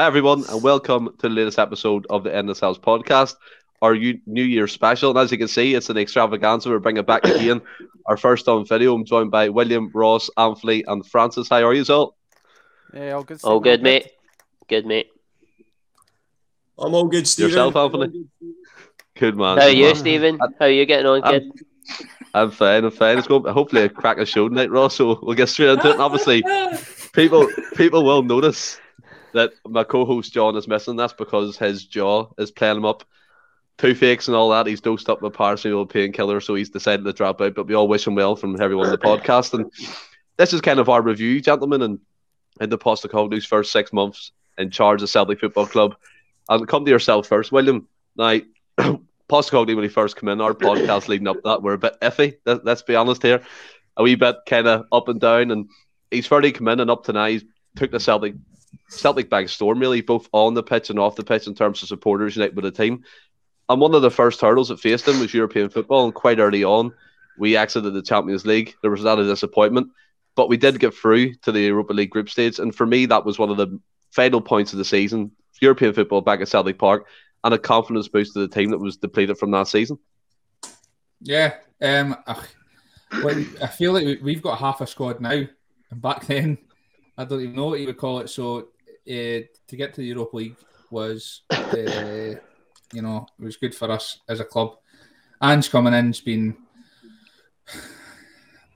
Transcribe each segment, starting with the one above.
Hi, everyone, and welcome to the latest episode of the Endless House podcast, our New Year special. And as you can see, it's an extravaganza. We're bringing back again our first on video. I'm joined by William, Ross, Anthony, and Francis. How are you, all? Yeah, all good. All good, mate. Good, mate. I'm all good, Stephen. Yourself, Anthony? Good man. How are good you, man. Stephen? How are you getting on, I'm- kid? I'm fine. I'm fine. It's going hopefully a crack a show tonight, Ross. So we'll get straight into it. And obviously, people people will notice that my co-host John is missing. That's because his jaw is playing him up. Two fakes and all that. He's dosed up with paracetamol painkiller, so he's decided to drop out. But we all wish him well from everyone on the podcast. And this is kind of our review, gentlemen, and in the Postecoglou's first six months in charge of Celtic Football Club. And come to yourself first, William. Now, Postecoglou, when he first came in, our podcast leading up that were a bit iffy. Let, let's be honest here, a wee bit kind of up and down. And he's fairly come in and up to now. He's took the Celtic Celtic by storm, really, both on the pitch and off the pitch in terms of supporters unite with the team. And one of the first hurdles that faced them was European football. And quite early on, we exited the Champions League. There was a disappointment, but we did get through to the Europa League group stage. And for me, that was one of the final points of the season. European football back at Celtic Park and a confidence boost to the team that was depleted from that season. Yeah. Um, ugh, well, I feel like we- we've got half a squad now. And back then, I don't even know what you would call it. So uh, to get to the Europa League was, uh, you know, it was good for us as a club. Ange coming in's been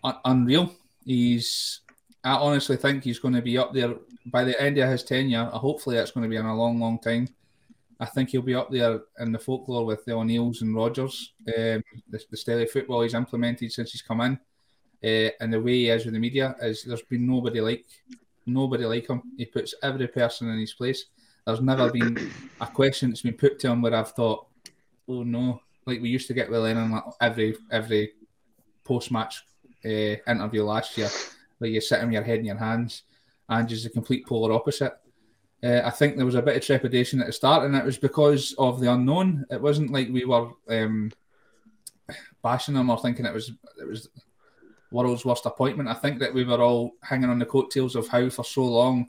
un- unreal. He's, I honestly think he's going to be up there by the end of his tenure. Hopefully, that's going to be in a long, long time. I think he'll be up there in the folklore with the O'Neills and Rodgers. Um, the, the style of football he's implemented since he's come in, uh, and the way he is with the media is there's been nobody like nobody like him. He puts every person in his place. There's never been a question that's been put to him where I've thought, "Oh no!" Like we used to get with Lennon every every post match uh, interview last year, where you sit in your head in your hands, and just a complete polar opposite. Uh, I think there was a bit of trepidation at the start, and it was because of the unknown. It wasn't like we were um, bashing him or thinking it was it was world's worst appointment. I think that we were all hanging on the coattails of Howe for so long,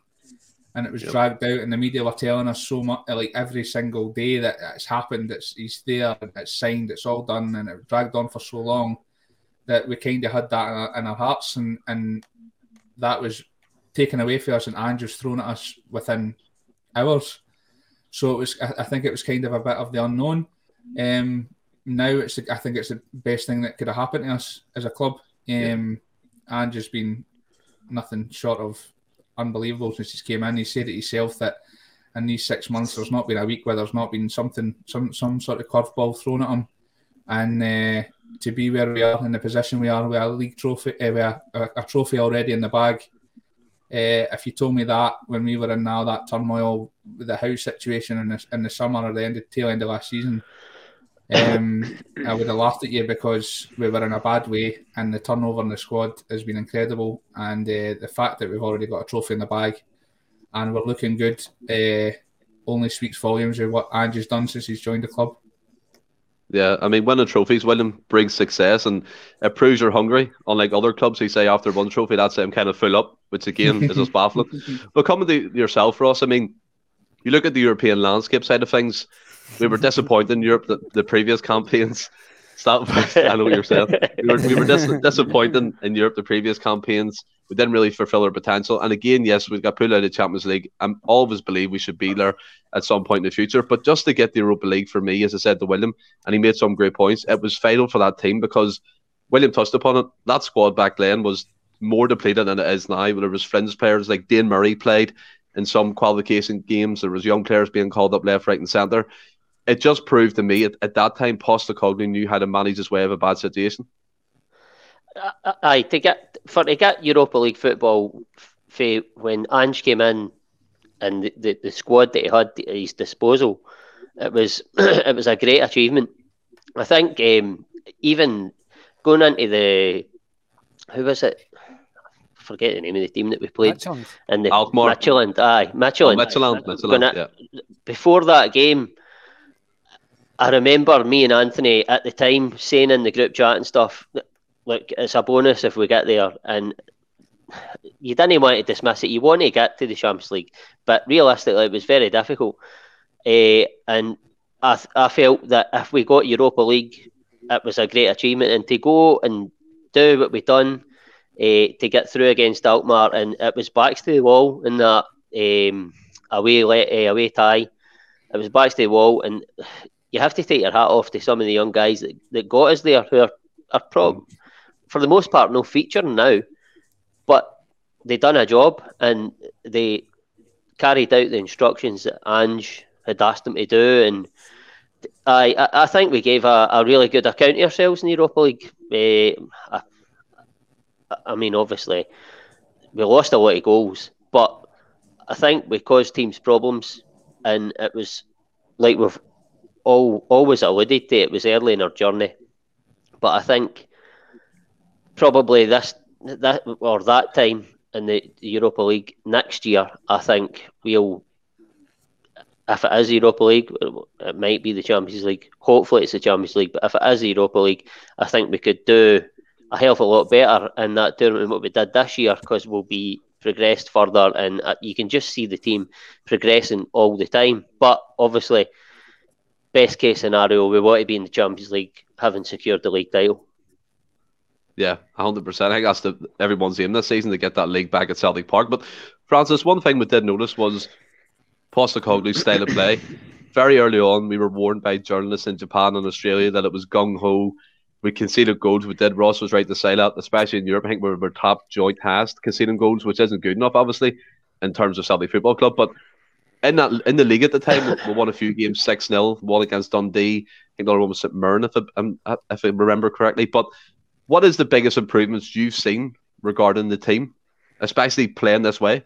and it was Yep. dragged out, and the media were telling us so much, like every single day that it's happened. It's he's there, it's signed, it's all done, and it dragged on for so long that we kind of had that in our, in our hearts, and and that was taken away from us, and Andrew's thrown at us within hours. So it was. I I think it was kind of a bit of the unknown. Um, now it's. I think it's the best thing that could have happened to us as a club. Um, and just been nothing short of unbelievable since he came in. He said it himself that in these six months there's not been a week where there's not been something, some some sort of curveball thrown at him. And uh, to be where we are in the position we are with a league trophy, uh, with a, a, a trophy already in the bag. Uh, if you told me that when we were in now that turmoil with the house situation in the, in the summer or the end of, tail end of last season, um, I would have laughed at you because we were in a bad way and the turnover in the squad has been incredible. And uh, the fact that we've already got a trophy in the bag and we're looking good uh, only speaks volumes of what Ange's done since he's joined the club. Yeah, I mean, winning trophies, William brings success, and it proves you're hungry. Unlike other clubs who say after one trophy, that's it, I'm kind of full up, which again is just baffling. But coming to yourself, Ross, I mean, you look at the European landscape side of things. We were disappointed in Europe the, the previous campaigns. Stop! I know what you're saying. We were, we were dis- disappointed in Europe the previous campaigns. We didn't really fulfill our potential. And again, yes, we got pulled out of the Champions League. I always believe we should be there at some point in the future. But just to get the Europa League for me, as I said to William, and he made some great points, it was vital for that team because William touched upon it. That squad back then was more depleted than it is now. There was fringe players like Dane Murray played in some qualification games. There was young players being called up left, right, and centre. It just proved to me at, at that time Postecoglou knew how to manage his way of a bad situation. Aye, to get for to get Europa League football, for when Ange came in, and the, the, the squad that he had at his disposal, it was it was a great achievement. I think um, even going into the who was it? I forget the name of the team that we played Midtjylland. in the Alkmaar. Midtjylland. Aye, Oh, Midtjylland. Midtjylland, Going Midtjylland, yeah. before that game, I remember me and Anthony at the time saying in the group chat and stuff, look, it's a bonus if we get there. And you didn't want to dismiss it. You want to get to the Champions League, but realistically, it was very difficult. Uh, and I, I felt that if we got Europa League, it was a great achievement. And to go and do what we've done, uh, to get through against Alkmaar, and it was backs to the wall in that um, away uh, away tie. It was backs to the wall, and you have to take your hat off to some of the young guys that, that got us there, who are, are prob- for the most part no feature now, but they done a job and they carried out the instructions that Ange had asked them to do, and I I think we gave a, a really good account of ourselves in the Europa League. Uh, I, I mean, obviously, we lost a lot of goals, but I think we caused teams problems, and it was like we've all always alluded to. It was early in our journey, but I think probably this that or that time in the Europa League next year, I think we'll. If it is Europa League, it might be the Champions League. Hopefully, it's the Champions League. But if it is Europa League, I think we could do a hell of a lot better in that tournament than what we did this year because we'll be progressed further, and uh, you can just see the team progressing all the time. But obviously, best case scenario, we want to be in the Champions League, having secured the league title. Yeah, hundred percent. I think that's the everyone's aim this season to get that league back at Celtic Park. But Francis, one thing we did notice was Postecoglou's style of play. Very early on, we were warned by journalists in Japan and Australia that it was gung ho. We conceded goals. We did. Ross was right to say that, especially in Europe. I think we were top joint task conceding goals, which isn't good enough, obviously, in terms of Celtic Football Club. But in that in the league at the time, we won a few games six 0 One against Dundee. I think the other one was St Mirren, if I, if I remember correctly. But what is the biggest improvements you've seen regarding the team, especially playing this way?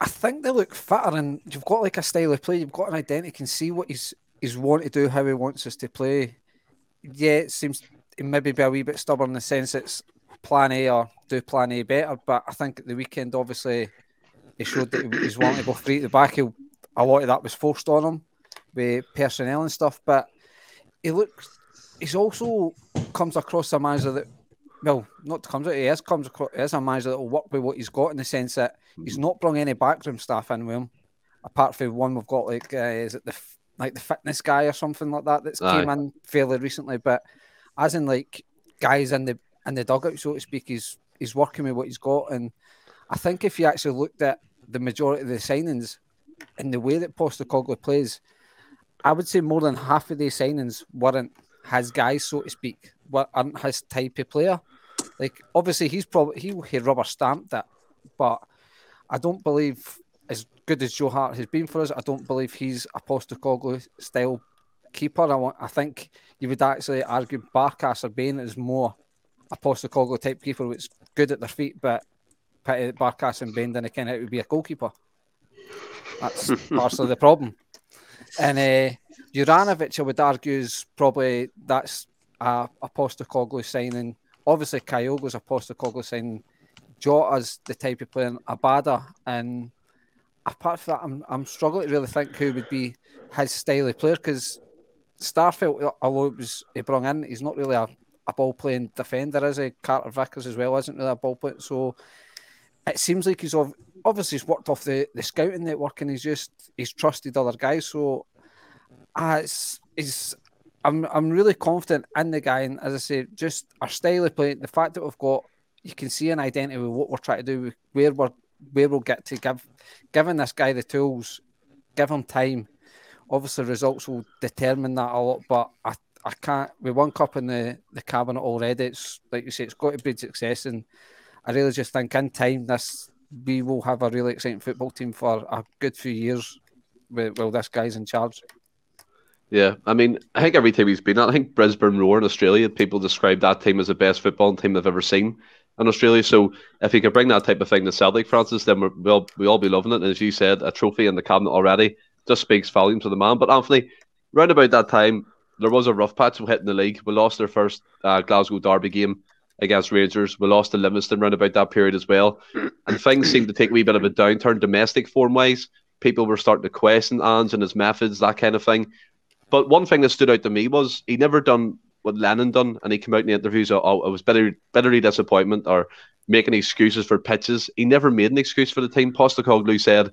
I think they look fitter, and you've got like a style of play. You've got an identity. You can see what he's he's want to do, how he wants us to play. Yeah, it seems it maybe be a wee bit stubborn in the sense it's plan A or do plan A better. But I think at the weekend, obviously, he showed that he was wanting to go free at the back. He, a lot of that was forced on him with personnel and stuff. But he looks he's also comes across a manager that, well, not comes out, he is comes across as a manager that will work with what he's got in the sense that he's not brought any backroom staff in with him, apart from one we've got like uh, is it the like the fitness guy or something like that that's Aye. came in fairly recently, but as in like guys in the in the dugout, so to speak, he's he's working with what he's got, and I think if you actually looked at the majority of the signings and the way that Postecoglou plays, I would say more than half of these signings weren't his guys, so to speak, what aren't his type of player. Like obviously he's probably he he rubber stamped it, but I don't believe as good as Joe Hart has been for us. I don't believe he's a Postecoglou style keeper. I want, I think you would actually argue Barkas or Bain is more a Postecoglou type keeper, which is good at their feet, but Barkas and Bain then again it would be a goalkeeper. That's partially the problem. And uh, Juranovic, I would argue, is probably that's a, a Postecoglou signing. Obviously, Kyogo's a Postecoglou signing. Jota's the type of player, Abada. And apart from that, I'm, I'm struggling to really think who would be his style of player because Starfelt, although it was he brought in, he's not really a, a ball playing defender, is he? Carter Vickers as well isn't really a ball player. So it seems like he's obviously he's worked off the, the scouting network and he's just he's trusted other guys. So uh, it's, it's I'm I'm really confident in the guy, and as I say, just our style of play, the fact that we've got, you can see an identity with what we're trying to do, where we're where we'll get to give, giving this guy the tools, give him time. Obviously, results will determine that a lot, but I, I can't. We won cup in the the cabinet already. It's like you say, it's got to be success, and I really just think in time this we will have a really exciting football team for a good few years. While this guy's in charge. Yeah, I mean, I think every team he's been at, I think Brisbane Roar in Australia, people describe that team as the best football team they've ever seen in Australia. So if he could bring that type of thing to Celtic, Francis, then we're, we'll we all be loving it. And as you said, a trophy in the cabinet already just speaks volumes to the man. But Anthony, round about that time, there was a rough patch hitting the league. We lost our first uh, Glasgow Derby game against Rangers. We lost to Livingston round about that period as well. And things seemed to take a wee bit of a downturn domestic form wise. People were starting to question Ange and his methods, that kind of thing. But one thing that stood out to me was he never done what Lennon done, and he came out in the interviews. Oh, oh it was bitter, bitterly disappointment, or making excuses for pitches. He never made an excuse for the team. Postecoglou said,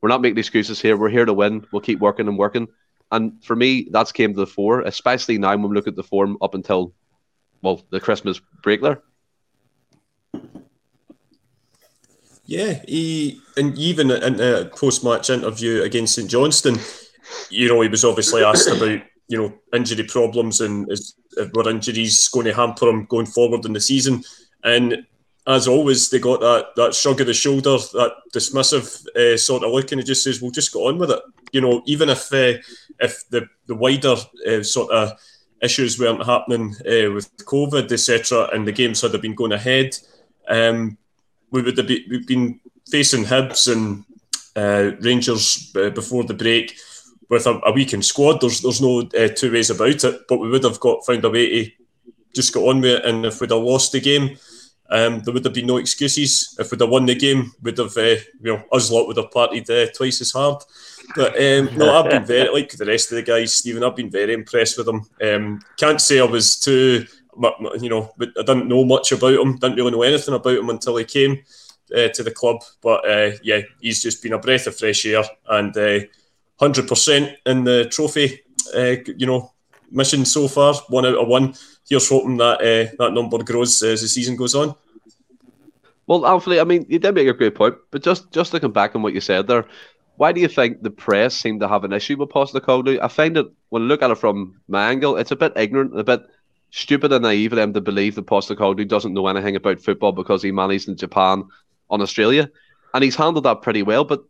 "We're not making excuses here. We're here to win. We'll keep working and working." And for me, that's came to the fore, especially now when we look at the form up until, well, the Christmas break there. Yeah, he and even in a post-match interview against St Johnstone, you know, he was obviously asked about you know injury problems and is were injuries going to hamper him going forward in the season, and as always, they got that that shrug of the shoulder, that dismissive uh, sort of look, and he just says, "We'll just go on with it." You know, even if uh, if the the wider uh, sort of issues weren't happening uh, with COVID, etc., and the games had been going ahead, um, we would have be, been facing Hibs and uh, Rangers uh, before the break with a, a weakened squad. There's there's no uh, two ways about it. But we would have got found a way to just get on with it. And if we'd have lost the game, um, there would have been no excuses. If we'd have won the game, we'd have you know us lot would have partied twice as hard. But um, no, I've been very like the rest of the guys, Stephen. I've been very impressed with him. Um, can't say I was too you know, I didn't know much about him, didn't really know anything about him until he came uh, to the club. But uh, yeah, he's just been a breath of fresh air and uh, hundred percent in the trophy. Uh, you know, mission so far, one out of one. Here's hoping that uh, that number grows as the season goes on. Well, Anthony, I mean, you did make a great point, but just just looking back on what you said there, why do you think the press seem to have an issue with Postecoglou? I find that when I look at it from my angle, it's a bit ignorant, a bit stupid and naive of them to believe that Postecoglou doesn't know anything about football because he managed in Japan on Australia, and he's handled that pretty well. But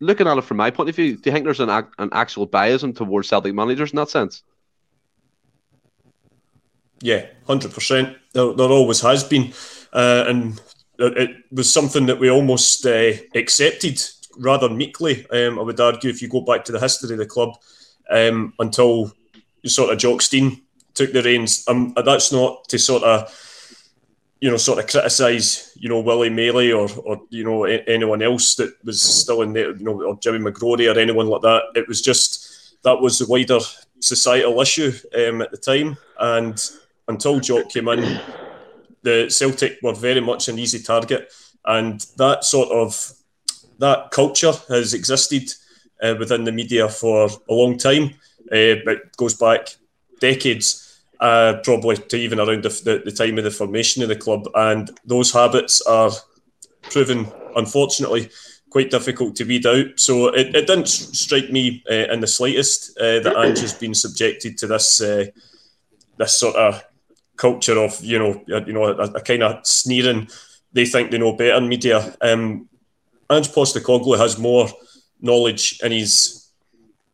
looking at it from my point of view, do you think there's an an actual biasm towards Celtic managers in that sense? Yeah, hundred percent. There, there always has been, uh, and it was something that we almost uh, accepted rather meekly. Um, I would argue if you go back to the history of the club um, until sort of Jock Stein took the reins. Um, that's not to sort of you know, sort of criticise, you know, Willie Maley or, or you know, anyone else that was still in there, you know, or Jimmy McGrory or anyone like that. It was just that was the wider societal issue um, at the time. And until Jock came in, the Celtic were very much an easy target. And that sort of that culture has existed uh, within the media for a long time. Uh, it goes back decades uh, probably to even around the, the, the, time of the formation of the club. And those habits are proven, unfortunately, quite difficult to weed out. So it, it didn't strike me uh, in the slightest uh, that Ange has been subjected to this uh, this sort of culture of you know you know a, a kind of sneering. They think they know better in media. Um, Ange Postecoglou has more knowledge in his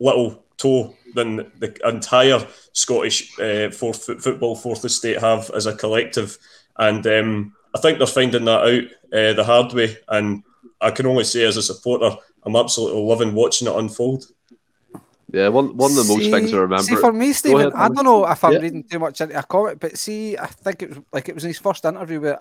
little toe than the entire Scottish uh, fourth football fourth estate have as a collective, and um, I think they're finding that out uh, the hard way. And I can only say, as a supporter, I'm absolutely loving watching it unfold. Yeah, one one of the most things I remember. See, for me, Stephen, ahead, I don't know if I'm yeah. reading too much into a comment, but see, I think it was like it was in his first interview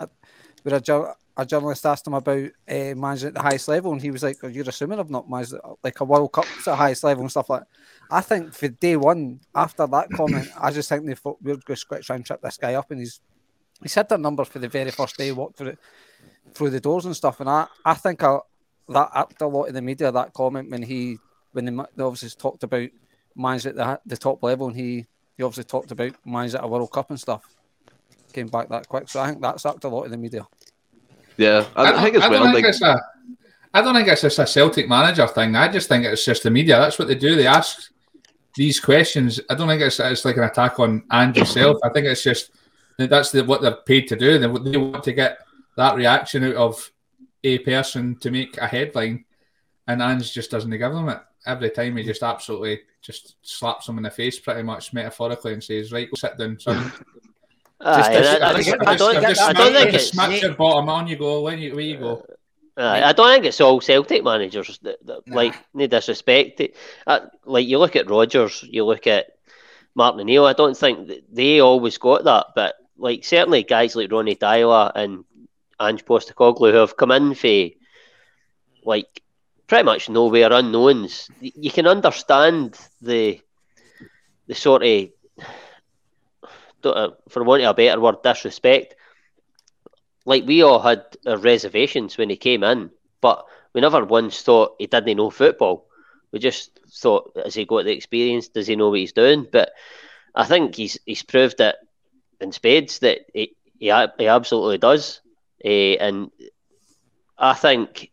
where, a, a journalist asked him about uh, managing at the highest level, and he was like, oh, "You're assuming I've not managed like a World Cup at the highest level and stuff like." that. I think for day one, after that comment, I just think they thought we're going to try and trip this guy up, and he's he said that number for the very first day, walked through through the doors and stuff, and I I think I, that upped a lot in the media that comment when he when they, they obviously talked about managing at the, the top level, and he he obviously talked about managing at a World Cup and stuff. Came back that quick, so I think that's upped a lot in the media. Yeah, I, I think as well. Think it's a, I don't think it's just a Celtic manager thing. I just think it's just the media. That's what they do. They ask these questions. I don't think it's, it's like an attack on Ange himself. I think it's just that's the, what they're paid to do. They, they want to get that reaction out of a person to make a headline, and Ange just doesn't give them it. Every time he just absolutely just slaps them in the face, pretty much metaphorically, and says, "Right, go sit down, son." Just, I, don't think it's smash your bottom on you go. When you where you go. Uh, I don't think it's all Celtic managers that, that nah. like no disrespect. It, uh, like you look at Rodgers, you look at Martin O'Neill. I don't think they always got that, but like certainly guys like Ronnie Deila and Ange Postecoglou who have come in for like pretty much nowhere unknowns. You can understand the the sort of for want of a better word, disrespect. like we all had reservations when he came in, but we never once thought he didn't know football. We just thought, has he got the experience? Does he know what he's doing? But I think he's he's proved it in spades that he he, he absolutely does. Uh, and I think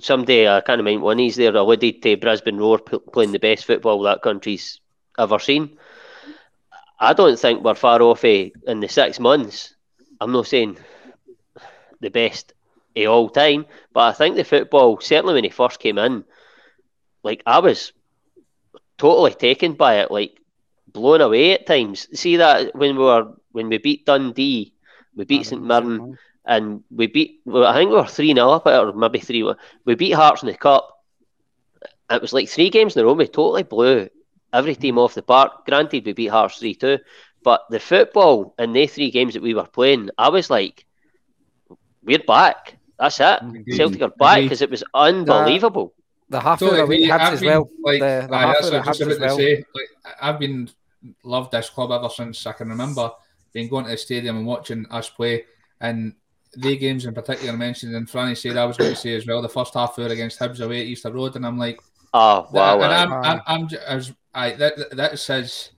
someday I can't remember when he's there alluded to Brisbane Roar playing the best football that country's ever seen. I don't think we're far off eh, in the six months. I'm not saying the best of all time, but I think the football, certainly when he first came in, like I was totally taken by it, like blown away at times. See that when we were when we beat Dundee, we beat St Mirren, and we beat. Well, I think we were three 0 up, or maybe three. We beat Hearts in the cup. It was like three games in a row. We totally blew every team off the park. Granted, we beat Hearts 3 2, but the football in the three games that we were playing, I was like, we're back. That's it. Indeed. Celtic are back because it was unbelievable. The, the half so, hour we had as well. Like, the, the half hour just about well. say, like, I've been loved this club ever since I can remember being going to the stadium and watching us play. And the games in particular mentioned, and Franny said I was going to say as well the first half hour against Hibs away at Easter Road, and I'm like, oh wow, and I'm, I'm, I'm, I'm, I, that that says,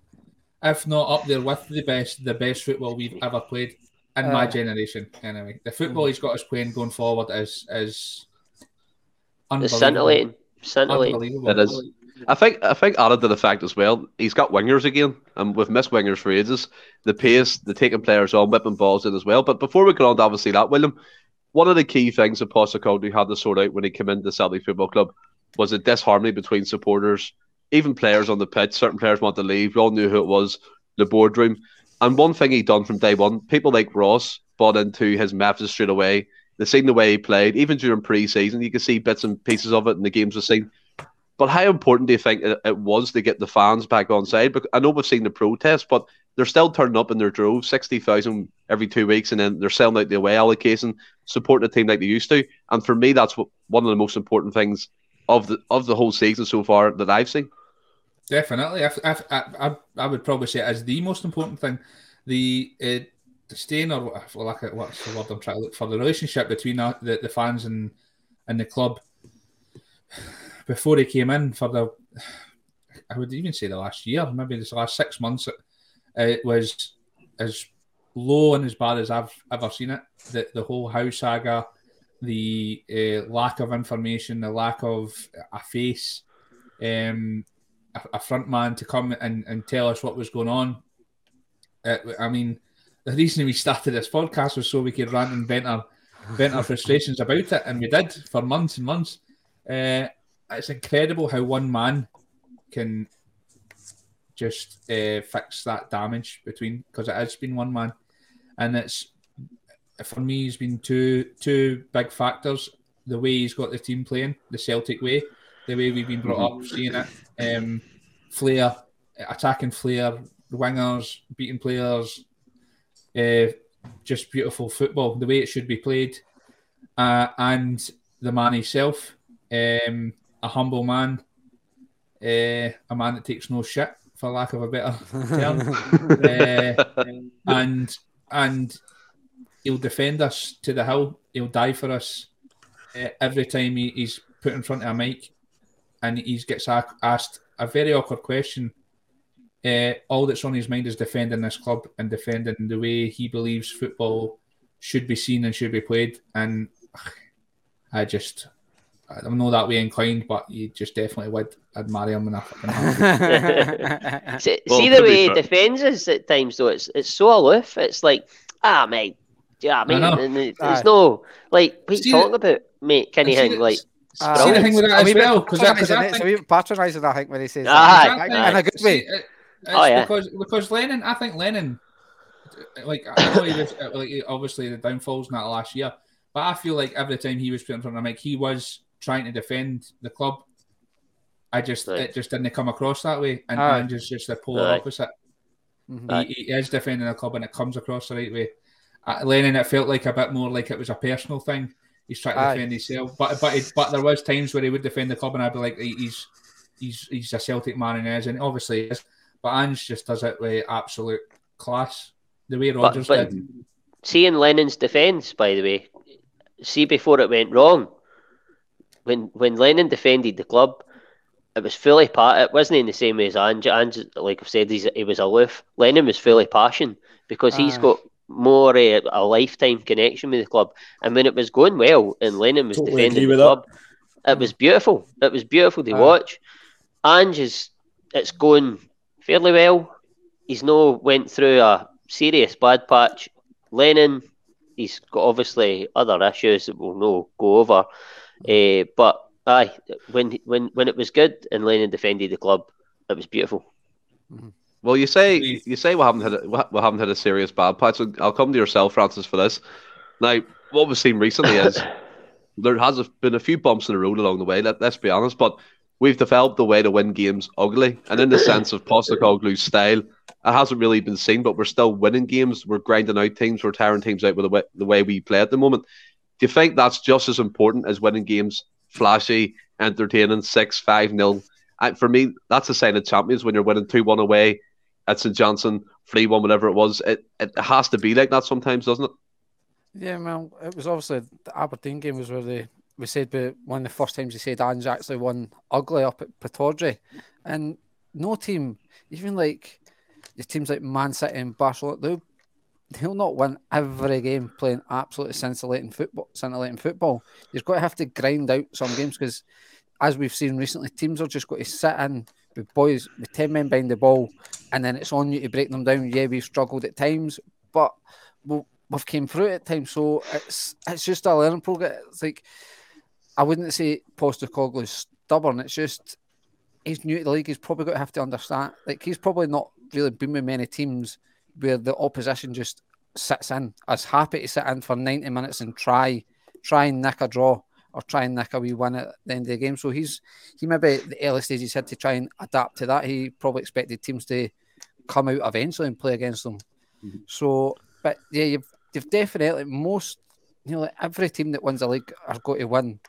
if not up there with the best, the best football we've ever played in uh, my generation. Anyway, the football he's got us playing going forward is is unbelievable. Scintillating, scintillating. Unbelievable. It is. I think I think added to the fact as well, he's got wingers again, and we've missed wingers for ages. The pace, the taking players on, whipping balls in as well. But before we get on to obviously that, William, one of the key things that Postecoglou had to sort out when he came into the Celtic Football Club was the disharmony between supporters even players on the pitch, certain players want to leave. We all knew who it was, the boardroom. And one thing he done from day one, people like Ross bought into his methods straight away. They seen the way he played, even during pre-season. You could see bits and pieces of it in the games we've seen. But how important do you think it, was to get the fans back on side? Because I know we've seen the protests, but they're still turning up in their droves, sixty thousand every two weeks, and then they're selling out the away allocation, supporting the team like they used to. And for me, that's what, one of the most important things of the of the whole season so far that I've seen. Definitely, I, I, I, I would probably say as the most important thing, the uh, the or like what's the word I'm trying to look for the relationship between the, the fans and and the club before he came in for the I would even say the last year, maybe the last six months, it was as low and as bad as I've ever seen it. The the whole house saga, the uh, lack of information, the lack of a face. Um, a, front man to come and, and tell us what was going on. Uh, I mean, the reason we started this podcast was so we could rant and vent our, vent our frustrations about it, and we did for months and months. Uh, it's incredible how one man can just uh, fix that damage between because it has been one man, and it's for me, he's been two two big factors. The way he's got the team playing, the Celtic way, the way we've been brought up, seeing it. Um, flair, attacking flair, wingers, beating players, uh, just beautiful football, the way it should be played. Uh, and the man himself, um, a humble man, uh, a man that takes no shit, for lack of a better term. uh, and and he'll defend us to the hill. He'll die for us uh, every time he, he's put in front of a mic and he gets asked a very awkward question. Uh, all that's on his mind is defending this club and defending the way he believes football should be seen and should be played. And I just, I'm not that way inclined, but you just definitely would admire him enough. see, well, see the way he defends us at times, though. It's it's so aloof. It's like, ah, mate. Yeah, I mean, I there's no like what are you talking about, mate? Kenny Hing, like uh, see the thing with that as well, because it's a wee patronising, I think, when he says that. in a good way. oh, yeah. because because Lennon, I think Lennon, like I know he was like obviously the downfalls in that last year, but I feel like every time he was put in front of mic, he was trying to defend the club. I just right. it just didn't come across that way, and, right. and just just the polar right. opposite. Mm-hmm. He, he, is defending the club, and it comes across the right way. Uh, Lennon, it felt like a bit more like it was a personal thing he's trying to Aye. defend himself. But but but there was times where he would defend the club, and I'd be like, he's he's he's a Celtic man and is, and obviously is. But Ange just does it with absolute class. The way Rodgers but, but, did. seeing Lennon's defence, by the way, see before it went wrong, when when Lennon defended the club, it was fully part. It wasn't in the same way as Ange. Ange, like I've said, he's, he was aloof. Lennon was fully passion because he's Aye. got more uh, a lifetime connection with the club. And when it was going well, and Lennon was Totally defending the with that. club, it was beautiful. It was beautiful to Aye. watch. Ange is it's going fairly well. He's no went through a serious bad patch. Lennon, he's got obviously other issues that we'll no go over. Uh, but aye, when when when it was good and Lennon defended the club, it was beautiful. Well, you say Please. you say we haven't had a, we haven't had a serious bad patch. I'll come to yourself, Francis, for this. Now, what we've seen recently is there has been a few bumps in the road along the way. Let, let's be honest, but we've developed a way to win games ugly, and in the sense of Postecoglou's style, it hasn't really been seen. But we're still winning games. We're grinding out teams. We're tearing teams out with the way, the way we play at the moment. Do you think that's just as important as winning games, flashy, entertaining, six, five nil? And for me, that's a sign of champions when you're winning two one away at St Johnstone, three one, whatever it was. It it has to be like that sometimes, doesn't it? Yeah, well, it was obviously the Aberdeen game was where they we said but one of the first times he said Ange actually won ugly up at Pittodrie, and no team, even like the teams like Man City and Barcelona, they'll, they'll not win every game playing absolutely scintillating football. Scintillating football, you've got to have to grind out some games because, as we've seen recently, teams are just going to sit in with boys with ten men behind the ball, and then it's on you to break them down. Yeah, we've struggled at times, but we've came through at times, so it's it's just a learning progress. It's like I wouldn't say Postecoglou's stubborn. It's just he's new to the league. He's probably going to have to understand. Like he's probably not really been with many teams where the opposition just sits in. As happy to sit in for ninety minutes and try try and nick a draw or try and nick a wee win at the end of the game. So he's he maybe the early stages had to try and adapt to that. He probably expected teams to come out eventually and play against them. Mm-hmm. So, but yeah, you've you've definitely most you know like every team that wins a league are going to win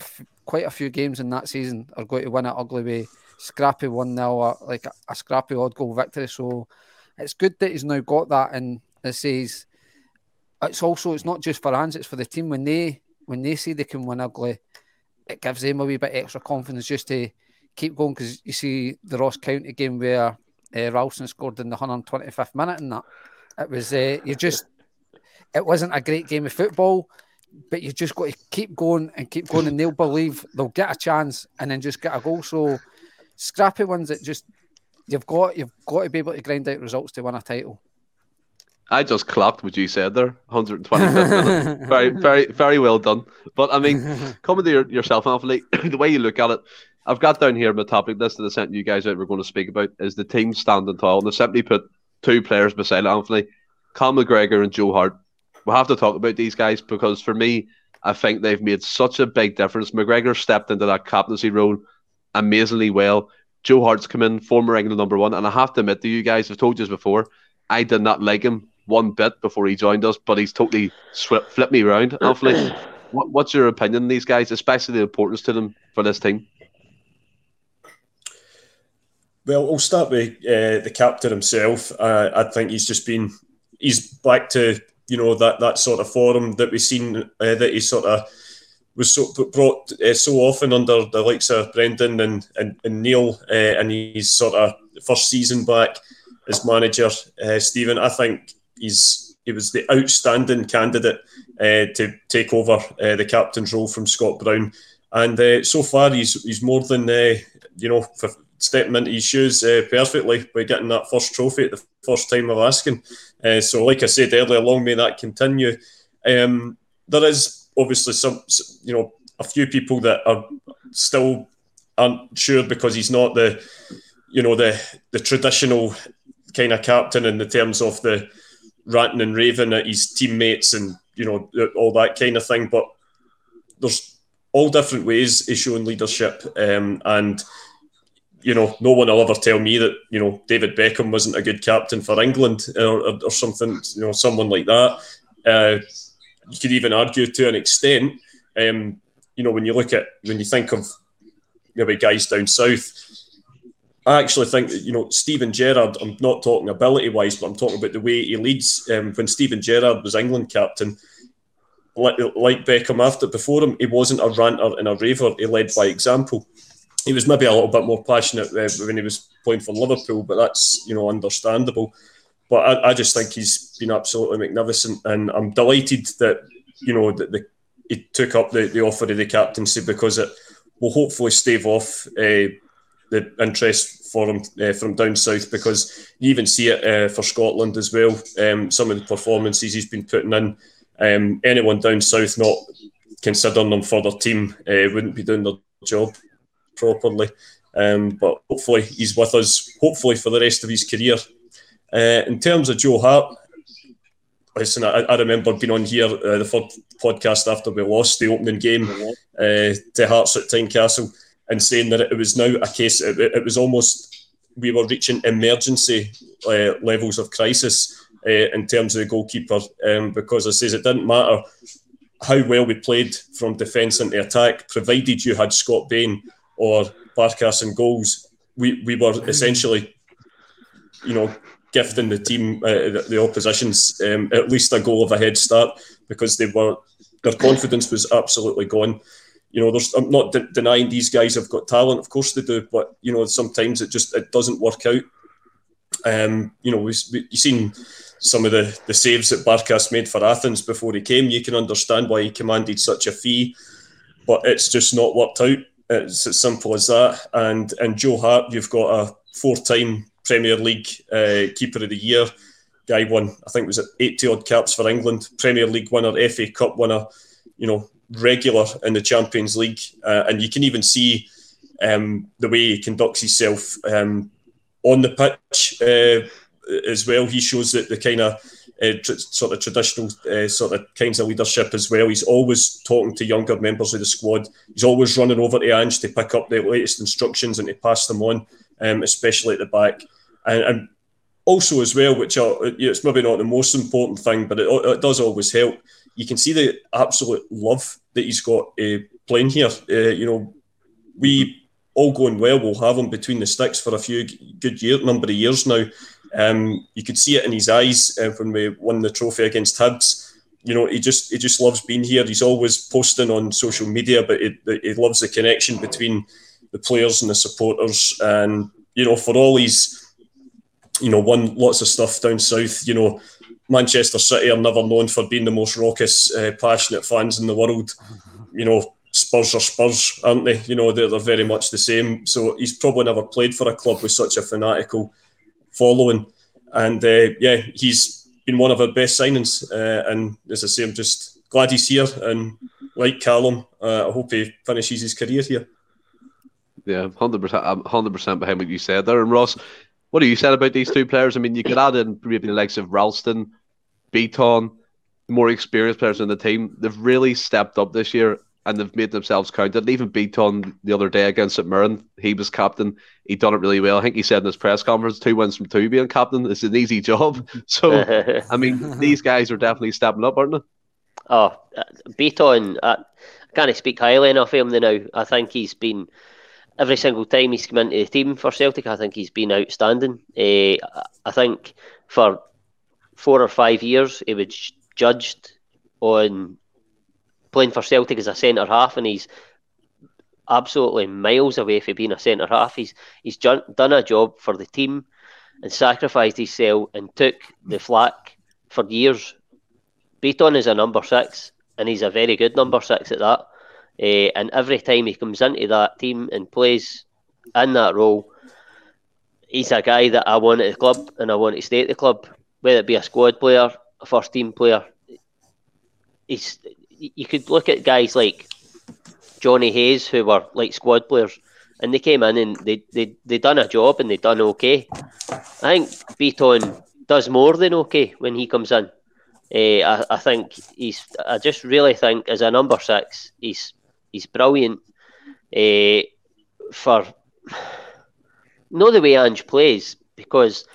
f- quite a few games in that season are going to win it ugly way, scrappy one 0 like a, a scrappy odd goal victory. So it's good that he's now got that, and it says it's also it's not just for Ange, it's for the team when they when they see they can win ugly, it gives them a wee bit extra confidence just to keep going because you see the Ross County game where uh, Ralston scored in the 125th minute and that it was uh, you just it wasn't a great game of football but you just got to keep going and keep going and they'll believe they'll get a chance and then just get a goal. So scrappy ones that just you've got you've got to be able to grind out results to win a title I just clocked what you said there, 125 minutes. Very, very, very well done. But I mean, coming to your, yourself, Anthony, the way you look at it, I've got down here my topic list that I sent you guys out. We're going to speak about is the team standing tall, and I simply put two players beside Anthony, Cal McGregor and Joe Hart. We have to talk about these guys because for me, I think they've made such a big difference. McGregor stepped into that captaincy role amazingly well. Joe Hart's come in, former England number one, and I have to admit to you guys, I've told you this before, I did not like him one bit before he joined us, but he's totally swi- flipped me around. Anthony, what, what's your opinion on these guys, especially the importance to them for this team? Well, we'll start with uh, the captain himself. Uh, I think he's just been he's back to you know that that sort of form that we've seen uh, that he sort of was so brought uh, so often under the likes of Brendan and and, and Neil, uh, and he's sort of first season back as manager. Uh, Stephen, I think he's he was the outstanding candidate uh, to take over uh, the captain's role from Scott Brown, and uh, so far he's he's more than uh, you know for stepping into his shoes uh, perfectly by getting that first trophy at the first time of asking. Uh, so, like I said earlier, long may that continue. Um, there is obviously some, you know, a few people that are still aren't sure because he's not the, you know, the the traditional kind of captain in the terms of the ranting and raving at his teammates and you know all that kind of thing. But there's all different ways of showing leadership, um, and you know, no one will ever tell me that you know David Beckham wasn't a good captain for England or, or, or something, you know, someone like that. Uh, you could even argue to an extent, um, you know, when you look at when you think of maybe guys down south, I actually think that, you know, Steven Gerrard, I'm not talking ability wise, but I'm talking about the way he leads. Um, when Steven Gerrard was England captain, like, like Beckham after before him, he wasn't a ranter and a raver. He led by example. He was maybe a little bit more passionate uh, when he was playing for Liverpool, but that's, you know, understandable. But I, I just think he's been absolutely magnificent. And I'm delighted that, you know, that the, he took up the, the offer of the captaincy because it will hopefully stave off uh, the interest for him uh, from down south because you even see it uh, for Scotland as well. Um, some of the performances he's been putting in, um, anyone down south not considering them for their team uh, wouldn't be doing their job properly. Um, but hopefully he's with us. Hopefully for the rest of his career. Uh, in terms of Joe Hart, listen, I, I remember being on here uh, the first podcast after we lost the opening game uh, to Hearts at Tynecastle and saying that it was now a case, it, it was almost, we were reaching emergency uh, levels of crisis uh, in terms of the goalkeeper um, because I says it didn't matter how well we played from defence into attack, provided you had Scott Bain or Barkas and goals, we, we were essentially, you know, gifting the team, uh, the, the oppositions, um, at least a goal of a head start because they were their confidence was absolutely gone you know, there's I'm not de- denying these guys have got talent, of course they do, but you know, sometimes it just it doesn't work out. Um, you know, we, we you seen some of the the saves that Barkas made for Athens before he came. You can understand why he commanded such a fee, but it's just not worked out. It's as simple as that. And and Joe Hart, you've got a four-time Premier League uh, Keeper of the Year. Guy won, I think, was it 80 odd caps for England, Premier League winner, FA Cup winner. You know, regular in the Champions League, uh, and you can even see um, the way he conducts himself um, on the pitch uh, as well. He shows that the kind of uh, tr- sort of traditional uh, sort of kinds of leadership as well. He's always talking to younger members of the squad. He's always running over to Ange to pick up the latest instructions and to pass them on, um, especially at the back. And, and also as well, which are, it's maybe not the most important thing, but it, it does always help you can see the absolute love that he's got uh, playing here. Uh, you know, we all going well. We'll have him between the sticks for a few good year number of years now. Um, you could see it in his eyes uh, when we won the trophy against Hibs. You know, he just he just loves being here. He's always posting on social media, but he, he loves the connection between the players and the supporters. And you know, for all he's you know won lots of stuff down south. You know, Manchester City are never known for being the most raucous, uh, passionate fans in the world. You know, Spurs are Spurs, aren't they? You know, they're, they're very much the same. So he's probably never played for a club with such a fanatical following. And uh, yeah, he's been one of our best signings. Uh, and as I say, I'm just glad he's here. And like Callum, uh, I hope he finishes his career here. Yeah, hundred percent. I'm hundred percent behind what you said there. And Ross, what do you said about these two players? I mean, you could add in maybe the likes of Ralston, Bitton, more experienced players in the team. They've really stepped up this year and they've made themselves counted. Even Bitton the other day against St Mirren, he was captain. He done it really well. I think he said in his press conference, two wins from two being captain. It's an easy job. So, I mean, these guys are definitely stepping up, aren't they? Oh, uh, Bitton, uh, I can't speak highly enough of him now. I think he's been every single time he's come into the team for Celtic, I think he's been outstanding. Uh, I think for four or five years, he was judged on playing for Celtic as a centre half, and he's absolutely miles away from being a centre half. He's he's done a job for the team and sacrificed himself and took the flak for years. Bitton is a number six, and he's a very good number six at that. Uh, and every time he comes into that team and plays in that role, he's a guy that I want at the club and I want to stay at the club, whether it be a squad player, a first team player. He's, you could look at guys like Johnny Hayes, who were like squad players, and they came in and they they they done a job and they done okay. I think Bitton does more than okay when he comes in. Uh, I, I think he's. I just really think as a number six, he's he's brilliant uh, for not the way Ange plays because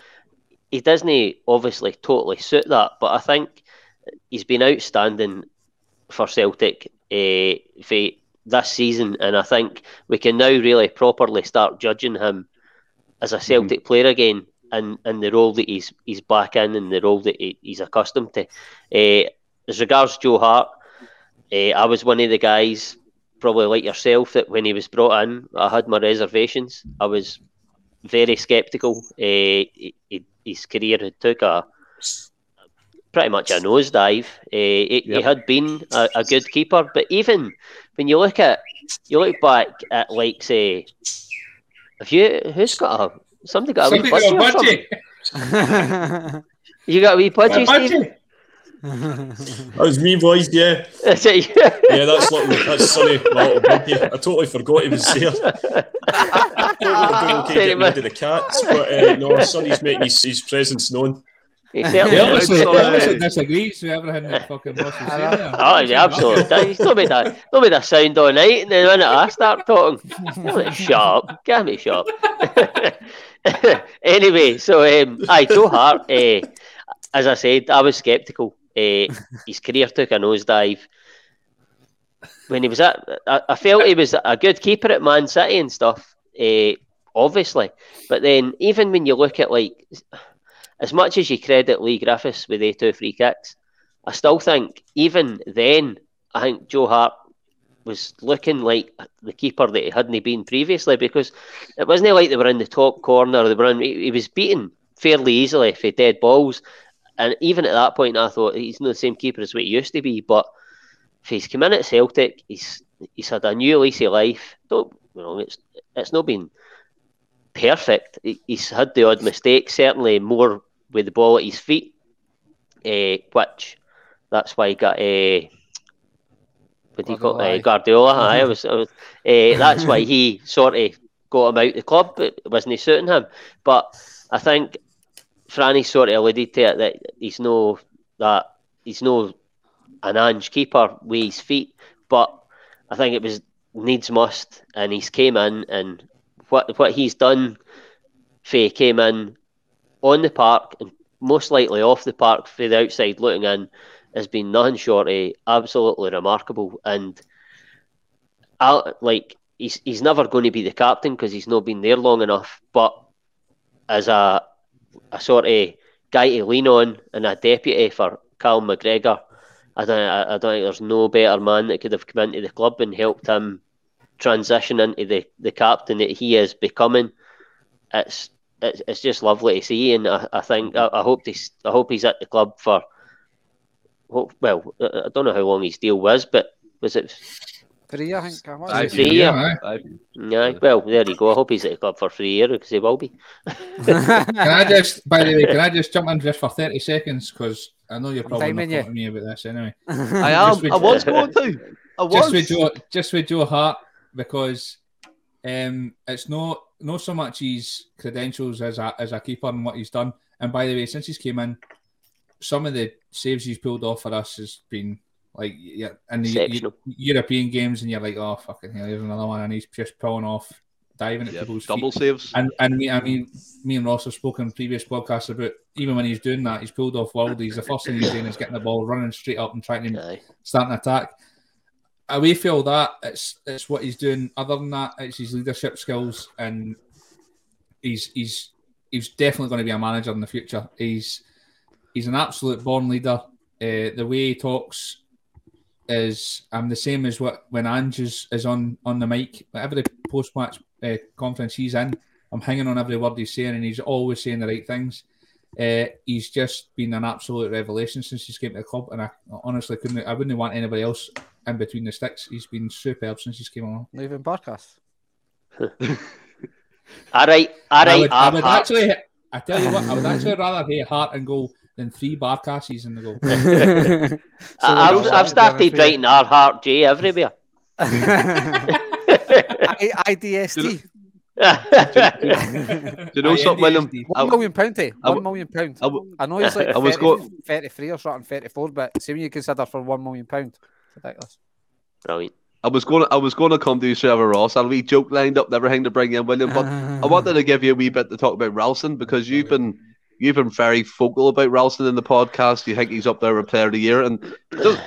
he doesn't obviously totally suit that, but I think he's been outstanding for Celtic uh, for this season, and I think we can now really properly start judging him as a Celtic player again, and in the role that he's he's back in, and the role that he, he's accustomed to. Uh, as regards Joe Hart, uh, I was one of the guys, probably like yourself, that when he was brought in, I had my reservations. I was very sceptical. Uh, his career had took a pretty much a nosedive. Uh, he, yep. he, had been a, a, good keeper, but even when you look at you look back at like say, if you who's got a somebody got a wee budgie, you got a wee budgie, Steve? That was me, boys. Yeah. That's it. yeah, that's little, that's Sonny, my little budgie. I totally forgot he was there. totally okay getting rid of the cats, but uh, no, Sonny's making his, his presence known. He certainly yeah, obviously, obviously disagrees with everything that fucking boss is saying. Oh, yeah, absolutely. He's not made that, not made that sound all night, and then when I start talking, like, shut up, get me shut anyway, so um, I Joe Hart, uh, as I said, I was sceptical uh, his career took a nosedive. When he was at, I, I, felt he was a good keeper at Man City and stuff, uh, obviously. But then, even when you look at like, as much as you credit Leigh Griffiths with a two free kicks, I still think even then, I think Joe Hart was looking like the keeper that he hadn't been previously because it wasn't like they were in the top corner. They were in, he was beaten fairly easily for dead balls. And even at that point, I thought he's not the same keeper as what he used to be. But if he's come in at Celtic, he's he's had a new lease of life. Don't you know, it's it's not been perfect. He's had the odd mistake, certainly more with the ball at his feet, uh, which that's why he got a. Uh, what do you call it? Uh, Guardiola. I was, I was uh, that's why he sort of got him out the club. It wasn't he suiting him. But I think Franny sort of alluded to it that he's no that he's no an Ange keeper with his feet, but I think it was needs must, and he's came in and what what he's done. Faye came in on the park and most likely off the park for the outside looking in has been nothing short of absolutely remarkable. And I, like he's he's never going to be the captain because he's not been there long enough. But as a a sort of guy to lean on and a deputy for Cal McGregor. I don't, I, don't think there's no better man that could have come into the club and helped him transition into the, the captain that he is becoming. It's it's, it's just lovely to see, and I, I think I, I hope he's I hope he's at the club for. Well, I don't know how long his deal was, but was it Three, I think. I three, yeah. yeah. Well, there you go. I hope he's at the club for three years because he will be. can I just, by the way, can I just jump in just for 30 seconds? Because I know you're probably not talking to me about this anyway. I am. I was going to. I was. Just with Joe, just with Joe Hart, because um, it's not not so much his credentials as a, as a keeper and what he's done. And by the way, since he's came in, some of the saves he's pulled off for us has been like yeah, and the European games, and you're like, oh fucking hell, here's another one, and he's just pulling off, diving at people's double feet. saves. And and me, I mean, me and Ross have spoken in previous podcasts about even when he's doing that, he's pulled off worldies. The first thing he's doing is getting the ball running straight up and trying to Aye. start an attack. We feel that it's it's what he's doing. Other than that, it's his leadership skills, and he's he's he's definitely going to be a manager in the future. He's he's an absolute born leader. Uh, the way he talks is I'm the same as what when Ange is, is on on the mic. Every post match uh, conference he's in, I'm hanging on every word he's saying, and he's always saying the right things. Uh, he's just been an absolute revelation since he's came to the club, and I honestly couldn't. I wouldn't want anybody else in between the sticks. He's been superb since he's came along. Leaving Barkas. all right, all right. I would, I would actually. I tell you what, I would actually rather hear Hart and go than three Barkases in the goal. so I've, I've started writing our heart J everywhere. IDST. do you know something, William? One million pound, eh? One million pound. I, I know it's like I was 30, going... 33 or something, 34, but see when you consider for one million pound. Ridiculous. Brilliant. I was going. To, I was going to come to you, Trevor Ross. I'll be joke lined up, never hang to bring in William. But I wanted to give you a wee bit to talk about Ralston because you've been you've been very vocal about Ralston in the podcast. You think he's up there with Player of the Year, and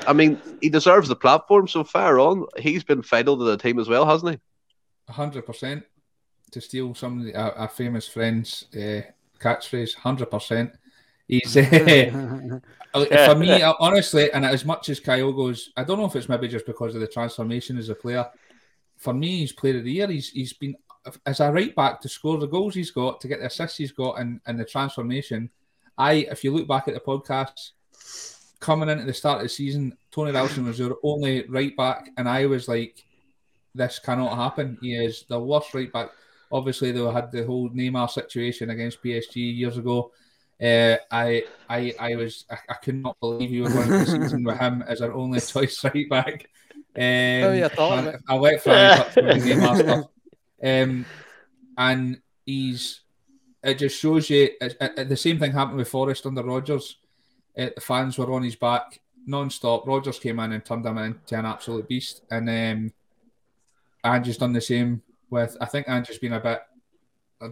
I mean, he deserves the platform. So far on, he's been vital to the team as well, hasn't he? hundred percent. to steal some of the, a, a famous friend's uh, catchphrase, hundred percent. He's uh, for me, honestly, and as much as Kyogo's, I don't know if it's maybe just because of the transformation as a player. For me, he's player of the year. He's he's been as a right back to score the goals he's got, to get the assists he's got, and, and the transformation. I, if you look back at the podcast, coming into the start of the season, Tony Ralston was your only right back, and I was like, this cannot happen. He is the worst right back. Obviously, they had the whole Neymar situation against PSG years ago. Uh, I, I, I was, I, I, could not believe you were going to the season with him as our only choice right back. Um, oh, yeah, I, I let Franny touch Neymar stuff. Um, and he's, it just shows you, it, it, the same thing happened with Forrest under Rodgers. Uh, the fans were on his back non-stop. Rodgers came in and turned him into an absolute beast, and um, Andrew's done the same with. I think Andrew's been a bit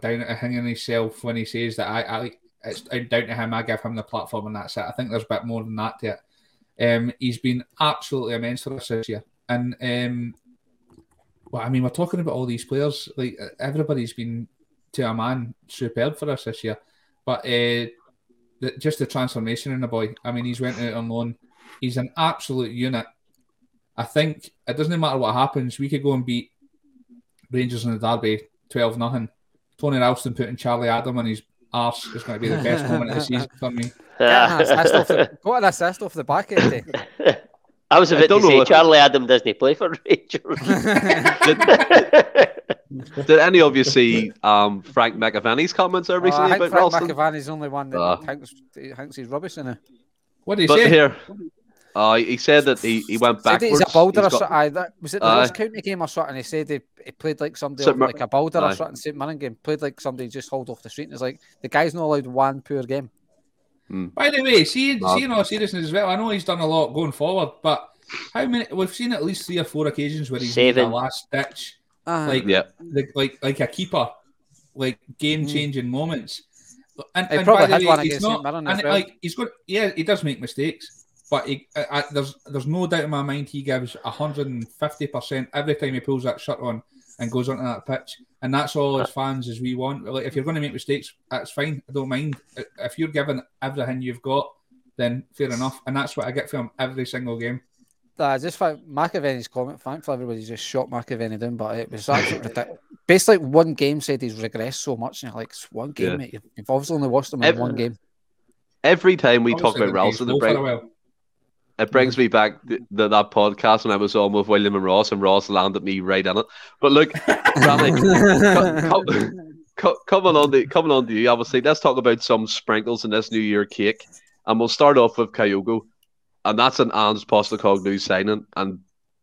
down at hanging himself when he says that I, I it's down to him. I give him the platform, and that's it. I think there's a bit more than that to it. Um, he's been absolutely immense for us this year, and um, well, I mean, we're talking about all these players. Like everybody's been to a man superb for us this year, but uh, the, just the transformation in the boy. I mean, he's went out on loan. He's an absolute unit. I think it doesn't matter what happens. We could go and beat Rangers in the derby twelve nothing. Tony Ralston putting Charlie Adam on his arse is going to be the best moment of the season for me. Yeah, Got an assist off the back end. I was about to say what... Charlie Adam doesn't play for Rangers. did, did, any of you see um, Frank McAvennie's comments there recently uh, I think about Frank Ralston? McAvennie's only one that uh, thinks, thinks he's rubbish in it. What did he say? Here, uh, he said that he, he went backwards. He's a boulder he's or got... something. That, was it the uh, County game or something? He said he, he played like somebody St. like a boulder or something. St. Mirren game played like somebody just hauled off the street. And it's like the guy's not allowed one poor game. Hmm. By the way, see, no. seeing all seriousness as well. I know he's done a lot going forward, but how many? We've seen at least three or four occasions where he's made a last ditch, uh, like yeah, like, like like a keeper, like game changing mm. moments. And, and by the way, he's not, and well. like he's got, yeah, he does make mistakes but he, I, I, there's there's no doubt in my mind he gives 150 percent every time he pulls that shirt on and goes onto that pitch, and that's all as fans as we want. Like if you're going to make mistakes, that's fine. I don't mind. If you're giving everything you've got, then fair enough. And that's what I get from every single game. I just found McAvennie's comment. Thankfully, everybody just shot McAvennie down, but it was actually Basically, one game said he's regressed so much, and you're like, one game, yeah. mate. You've obviously only watched him in every, one game. Every time we obviously talk about Ralston, the break, it brings me back to, to that podcast when I was on with William and Ross, and Ross landed me right in it. But look, Randy, coming on to coming on to you, obviously, let's talk about some sprinkles in this New Year cake, and we'll start off with Kyogo, and that's an Ange Postecoglou signing, and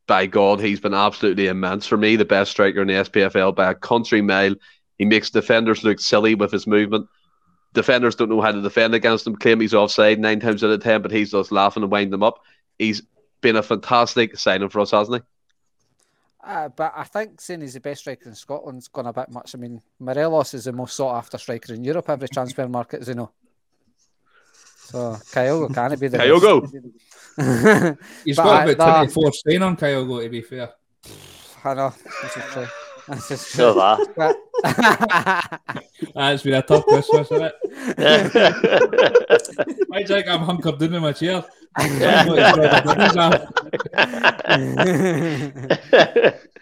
by God, he's been absolutely immense for me, the best striker in the SPFL by a country mile. He makes defenders look silly with his movement defenders don't know how to defend against him, claim he's offside nine times out of ten, but he's just laughing and winding them up. He's been a fantastic signing for us, hasn't he? Uh, but I think saying he's the best striker in Scotland's gone a bit much. I mean, Morelos is the most sought after striker in Europe, every transfer market, as you know. So Kyogo can it be the Kyogo? He's got I, about 24 staying on Kyogo, to be fair. I know. That's just so that. That's been a tough Christmas, isn't it? I think I'm hunkered down in my chair. but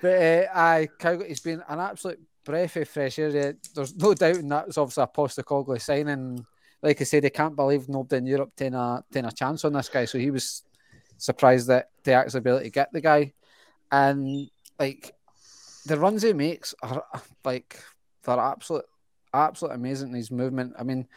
uh, I, he's been an absolute breath of fresh air. There's no doubt in that. It's obviously a Postecoglou signing. Like I said, they can't believe nobody in Europe taking a, taking a chance on this guy. So he was surprised that they actually be able to get the guy. And like the runs he makes are uh, like they're absolute, absolute amazing. His movement. I mean,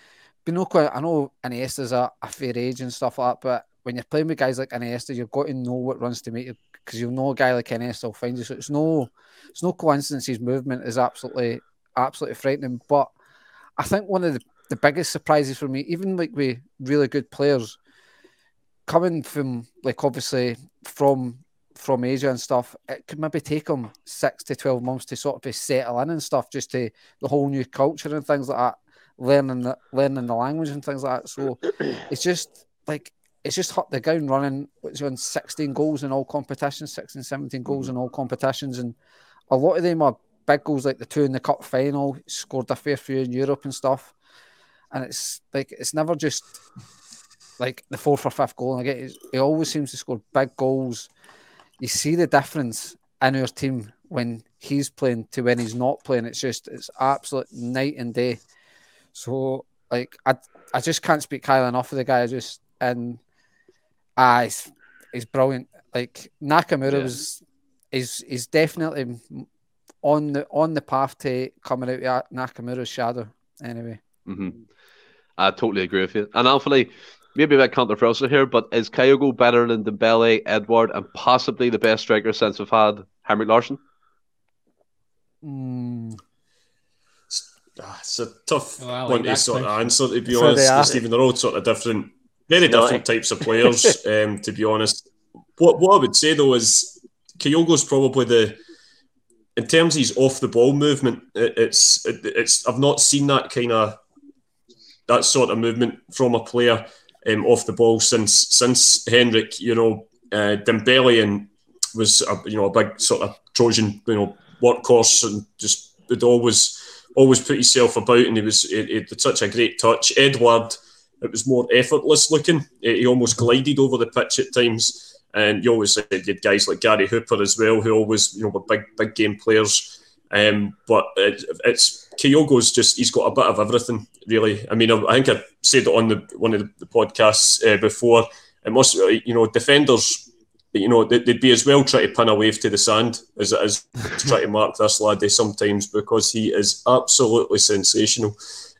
Binoco, I know Iniesta's a, a fair age and stuff like that, but when you're playing with guys like Iniesta, you've got to know what runs to make because you know a guy like Iniesta will find you. So it's no, it's no coincidence his movement is absolutely, absolutely frightening. But I think one of the, the biggest surprises for me, even like with really good players, coming from like obviously from from Asia and stuff, it could maybe take them six to twelve months to sort of settle in and stuff, just to the whole new culture and things like that, learning the learning the language and things like that. So it's just like it's just hot the ground running. It's on 16 goals in all competitions, 16, 17 goals mm-hmm. in all competitions, and a lot of them are big goals like the two in the cup final. Scored a fair few in Europe and stuff. And it's like it's never just like the fourth or fifth goal. And again, he always seems to score big goals. You see the difference in our team when he's playing to when he's not playing. It's just it's absolute night and day. So like I I just can't speak highly enough of the guy. I just and ah, he's, he's brilliant. Like Nakamura yeah. was is is definitely on the on the path to coming out of Nakamura's shadow. Anyway, mm-hmm. I totally agree with you. And Anthony, maybe a bit controversial here, but is Kyogo better than Dembele, Edouard, and possibly the best striker since we've had Henrik Larsson? Mm. It's a tough well, one to sort of answer, to be so honest, Stephen. They're all sort of different, very different types of players, um, to be honest. What, what I would say though is Kyogo's probably the in terms of his off the ball movement, it, it's it, it's I've not seen that kind of that sort of movement from a player um, off the ball since since Henrik. You know, uh, Dembele and was a, you know a big sort of Trojan you know workhorse and just would always always put himself about and he was it, had such a great touch. Edouard, it was more effortless looking. He almost glided over the pitch at times. And you always said you had guys like Gary Hooper as well, who always you know were big big game players. Um, but it, it's Kyogo's just he's got a bit of everything really. I mean, I, I think I said it on the one of the podcasts uh, before. It must you know defenders. You know they'd be as well try to pin a wave to the sand as it is to try to mark this laddie sometimes because he is absolutely sensational.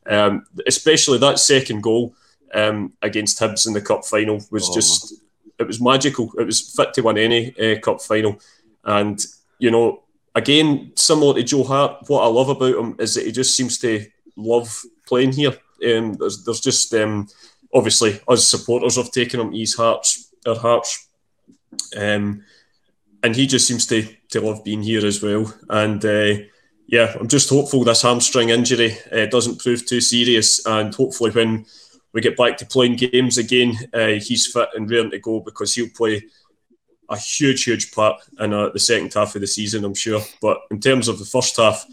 Um, especially that second goal um, against Hibs in the cup final was oh. just it was magical. It was fit to win any uh, cup final, and you know, again, similar to Joe Hart, what I love about him is that he just seems to love playing here. Um, there's, there's just um, obviously us supporters have taken him his hearts, our hearts, um, and he just seems to to love being here as well. And uh, yeah, I'm just hopeful this hamstring injury uh, doesn't prove too serious, and hopefully when we get back to playing games again, uh, he's fit and ready to go because he'll play a huge, huge part in uh, the second half of the season, I'm sure. But in terms of the first half,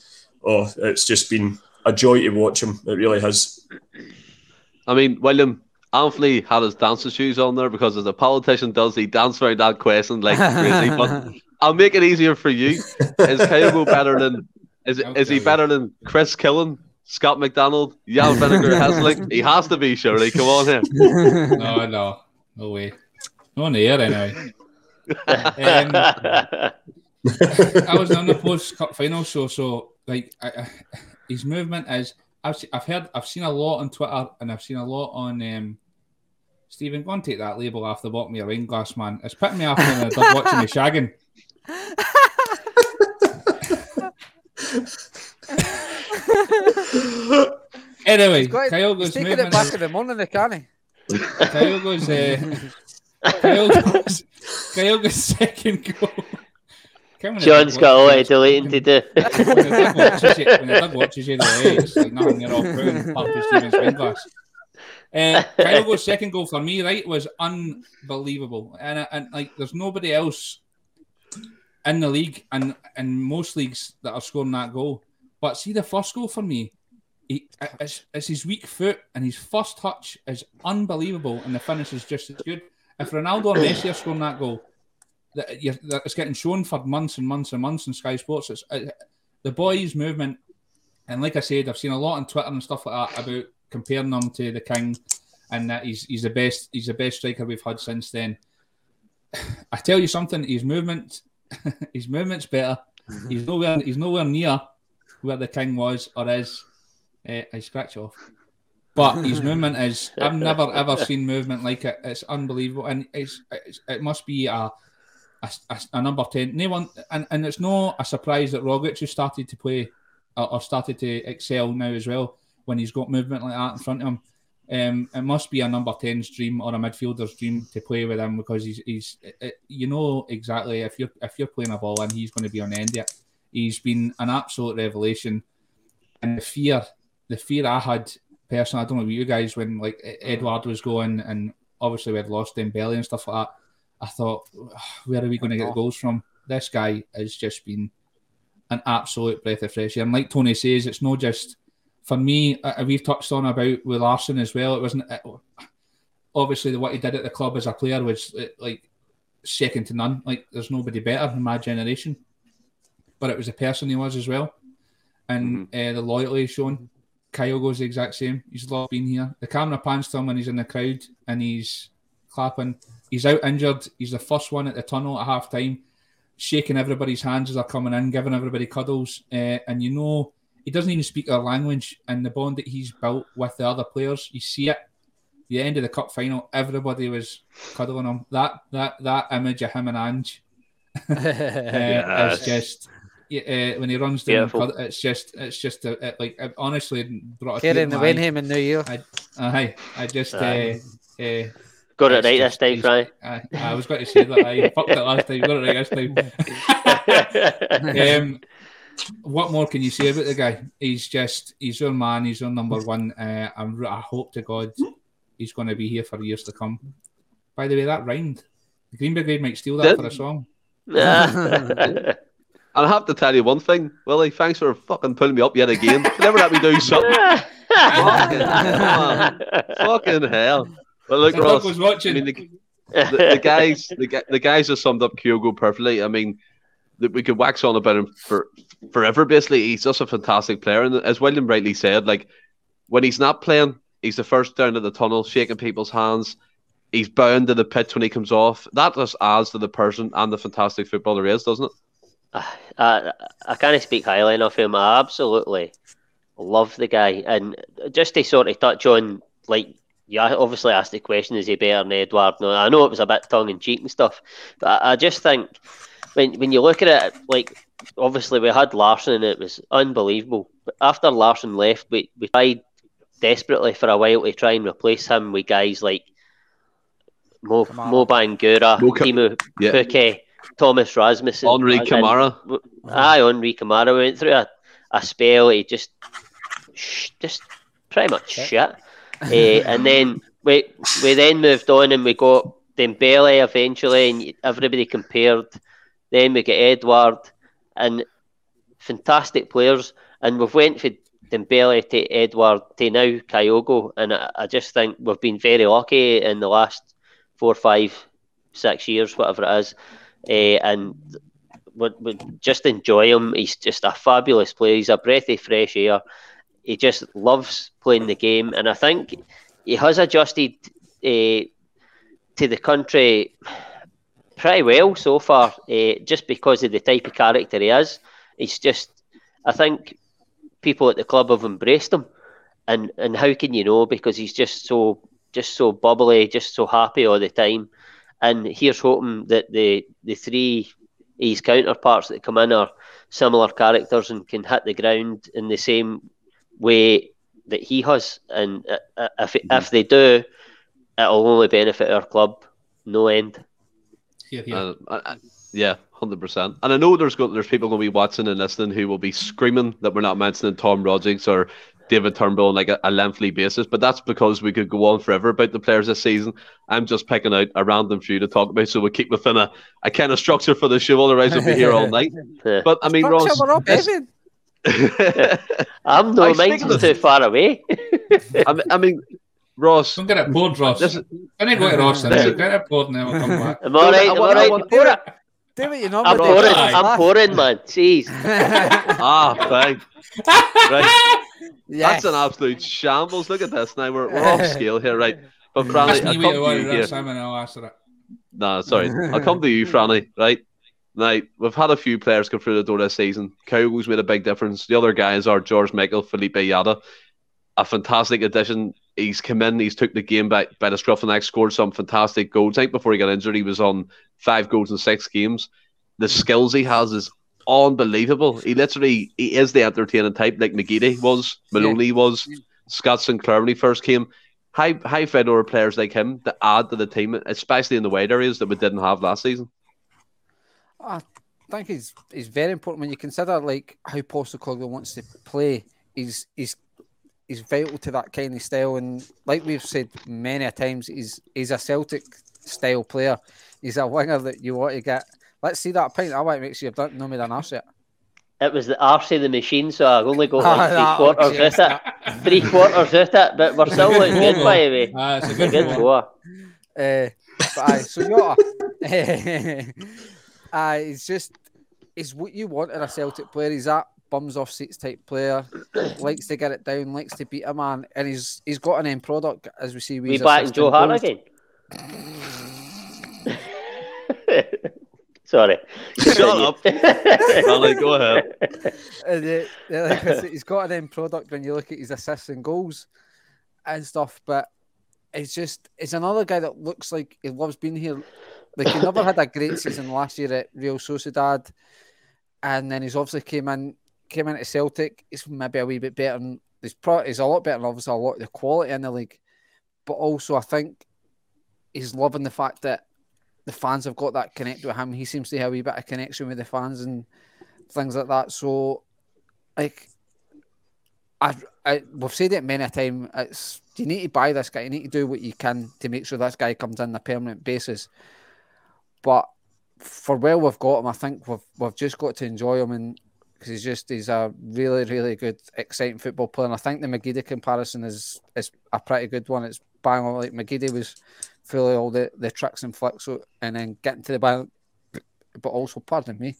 oh, it's just been a joy to watch him. It really has. I mean, William, Anthony had his dancing shoes on there because as a politician does, he danced around that question like crazy. But I'll make it easier for you. Is Kyogo better than is, is he better than Chris Killen Scott McDonald, Jan Vennegoor Hesselink. He has to be, surely. Come on here. no, no, no way. No on the air anyway. Um, I was on the post cup final show, so like I, I, his movement is. I've I've heard I've seen a lot on Twitter and I've seen a lot on. Um, Stephen, go and take that label off the bottom of your wine glass, man. It's putting me off when I'm watching me shagging. anyway, Kyogo's. He's taking it back in the morning, can he? Kyogo's. Uh, Kyogo's. Kyogo's second goal. John's got a lot of deleting to do. when the watches you, when watches you the way, it's like nothing you're off putting part of Stephen's Spenglass. Uh, second goal for me, right, was unbelievable. And, uh, and like, there's nobody else in the league and in most leagues that are scoring that goal. But see the first goal for me, he, it's, it's his weak foot and his first touch is unbelievable and the finish is just as good. If Ronaldo or Messi are scoring that goal, that, it's getting shown for months and months and months in Sky Sports. It's it, the boy's movement, and like I said, I've seen a lot on Twitter and stuff like that about comparing him to the King, and that he's he's the best he's the best striker we've had since then. I tell you something, his movement, his movement's better. He's nowhere he's nowhere near where the king was or is, uh, I scratch off. But his movement is, I've never ever seen movement like it. It's unbelievable. And it's, it's it must be a, a, a, number 10. No one, and, and it's not a surprise that Rogic has started to play or, or started to excel now as well when he's got movement like that in front of him. Um, it must be a number 10's dream or a midfielder's dream to play with him because he's, he's it, you know exactly if you're if you're playing a ball and he's going to be on end it. He's been an absolute revelation. And the fear, the fear I had personally, I don't know about you guys, when like Edouard was going and obviously we had lost Dembele and stuff like that. I thought, where are we going to get the goals from? This guy has just been an absolute breath of fresh air. And like Tony says, it's not just for me. Uh, we've touched on about with Larsson as well. It wasn't it, obviously what he did at the club as a player was like second to none. Like there's nobody better in my generation. But it was the person he was as well, and mm-hmm. uh, the loyalty shown. Kyogo's the exact same. He's loved being here. The camera pans to him when he's in the crowd and he's clapping. He's out injured. He's the first one at the tunnel at half time, shaking everybody's hands as they're coming in, giving everybody cuddles. Uh, and you know, he doesn't even speak our language. And the bond that he's built with the other players, you see it the end of the cup final, everybody was cuddling him. That that that image of him and Ange uh, yes. is just uh, when he runs down. It's just it's just a, it, like it honestly brought a in the Wenham in New Year. I, I, I just. Uh, uh, Got it right this time, right? I, I was going to say that. I fucked it last time. Got it right this time. um, what more can you say about the guy? He's just he's your man. He's your number one. Uh, I'm, I hope to God he's going to be here for years to come. By the way, that rhymed. The Green Brigade might steal that for a song. and I have to tell you one thing, Willie. Thanks for fucking pulling me up yet again. Never let me do something. fucking, fucking hell. But look, Ross. Was watching. I mean, the, the, the, guys, the, the guys have summed up Kyogo perfectly. I mean, that we could wax on about him for forever. Basically, he's just a fantastic player, and as William rightly said, like when he's not playing, He's the first down to the tunnel, shaking people's hands. He's bound to the pitch when he comes off. That just adds to the person and the fantastic footballer he is, doesn't it? Uh, I can't speak highly enough of him. I absolutely love the guy. And just to sort of touch on, like, you obviously asked the question, is he better than Edouard? No, I know it was a bit tongue in cheek and stuff, but I, I just think when when you look at it, like, obviously we had Larsson and it was unbelievable. But after Larsson left, we, we tried desperately for a while to try and replace him with guys like Mo, Mo Bangura, Mo Teemu yeah. Pukki, Thomas Rasmussen, Henri Camara. Aye, Henri Camara went through a, a spell. He just, just pretty much shit. uh, and then we we then moved on and we got Dembele eventually, and everybody compared. Then we get Edouard, and fantastic players, and we've went for Dembele to Edouard to now Kyogo, and I, I, just think we've been very lucky in the last four, five, six years, whatever it is, uh, and we, we just enjoy him. He's just a fabulous player. He's a breath of fresh air. He just loves playing the game, and I think he has adjusted uh, to the country pretty well so far, uh, just because of the type of character he is. He's just, I think people at the club have embraced him, and and how can you know because he's just so just so bubbly, just so happy all the time, and here's hoping that the the three his counterparts that come in are similar characters and can hit the ground in the same way that he has, and if mm-hmm. if they do, it'll only benefit our club no end. Yeah, yeah. Uh, yeah, hundred percent. And I know there's go- there's people going to be watching and listening who will be screaming that we're not mentioning Tom Rogic or David Turnbull on like a, a lengthy basis, but that's because we could go on forever about the players this season. I'm just picking out a random few to talk about, so we keep within a, a kind of structure for the show. Otherwise, we'll be here all night. But I mean, Ross, I'm no mine's too far away. I, mean, I mean, Ross. Don't get it bored, Ross. This, I need to go to Ross and get it bored now. I'll come back. I'm all right. I'm all right. Do what you know. I'm pouring, I'm pouring, man. Jeez. ah, thank. Right. Yes. That's an absolute shambles. Look at this now. We're, we're off scale here, right? But Franny, I'll come to you here. Simon, I'll answer it. No, sorry. I'll come to you, Franny, right? Now, we've had a few players come through the door this season. Kyogo's made a big difference. The other guys are George Michael, Felipe Yada. A fantastic addition he's come in, he's took the game back by the scruff of the neck, scored some fantastic goals. I think before he got injured, he was on five goals in six games. The skills he has is unbelievable. He literally he is the entertaining type, like McGeady was, Maloney yeah. was, Scott Sinclair when he first came. High high fedora players like him to add to the team, especially in the wide areas that we didn't have last season. I think he's he's very important when you consider like how Postecoglou wants to play. He's he's he's vital to that kind of style. And like we've said many a times, he's he's a Celtic style player. He's a winger that you want to get. Let's see that point. I want to make sure you've done no more than us yet. it was the arse of the machine, so I only got like Ah, three quarters yes, out it. Three quarters out it, but we're still looking good by the way. Ah, it's a Good good one. goer. Uh, but aye, so Jota, aye, it's just it's what you want in a Celtic player. He's that bums off seats type player, likes to get it down, likes to beat a man, and he's he's got an end product as we see. We his back Joe Hart again. Sorry. Shut up. Stanley, go ahead. And, uh, like said, he's got an end product when you look at his assists and goals and stuff. But it's just it's another guy that looks like he loves being here. Like he never had a great season last year at Real Sociedad, and then he's obviously came in came into Celtic. He's maybe a wee bit better. And he's pro- he's a lot better. And obviously, a lot of the quality in the league, but also I think he's loving the fact that the fans have got that connect with him. He seems to have a wee bit of connection with the fans and things like that. So, like, I, I we've said it many a time. It's you need to buy this guy. You need to do what you can to make sure this guy comes in on a permanent basis. But for where we've got him, I think we've we've just got to enjoy him and because he's just he's a really really good exciting football player. And I think the McGeady comparison is is a pretty good one. It's bang on like McGeady was fully all the, the tricks and flicks so, and then getting to the ball, but also pardon me.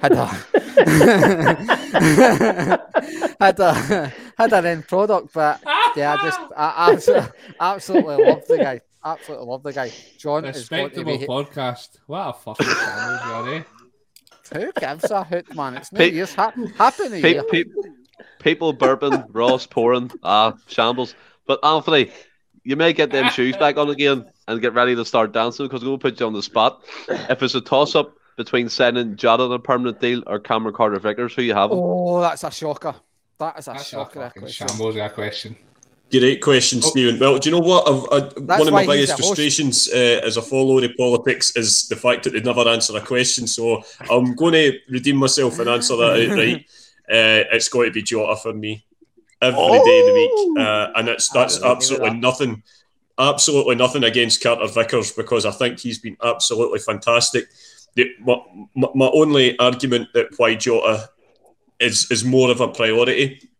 Had a had a had an end product, but yeah, I just I absolutely, absolutely love the guy. Absolutely love the guy. John is going to Respectable be podcast. What a fucking channel you are, eh? who gives a hoot, man? It's New Pe- Year's. Ha- happy New Pe- Year. pe- people burping, Ross pouring, ah, shambles. But Anthony, you may get them shoes back on again and get ready to start dancing because we'll put you on the spot. If it's a toss up between sending Jota on a permanent deal or Cameron Carter Vickers, who you have? Oh, that's a shocker. That is a That's a shocker. that question. shambles that question. Great question, Stephen. Well, do you know what? I've, I, one of my biggest frustrations uh, as a follower of politics is the fact that they never answer a question. So I'm going to redeem myself and answer that outright. Uh, it's going to be Jota for me every day of the week, uh, and it's that's didn't agree with absolutely that. nothing, absolutely nothing against Carter Vickers because I think he's been absolutely fantastic. The, my, my, only argument that why Jota is is more of a priority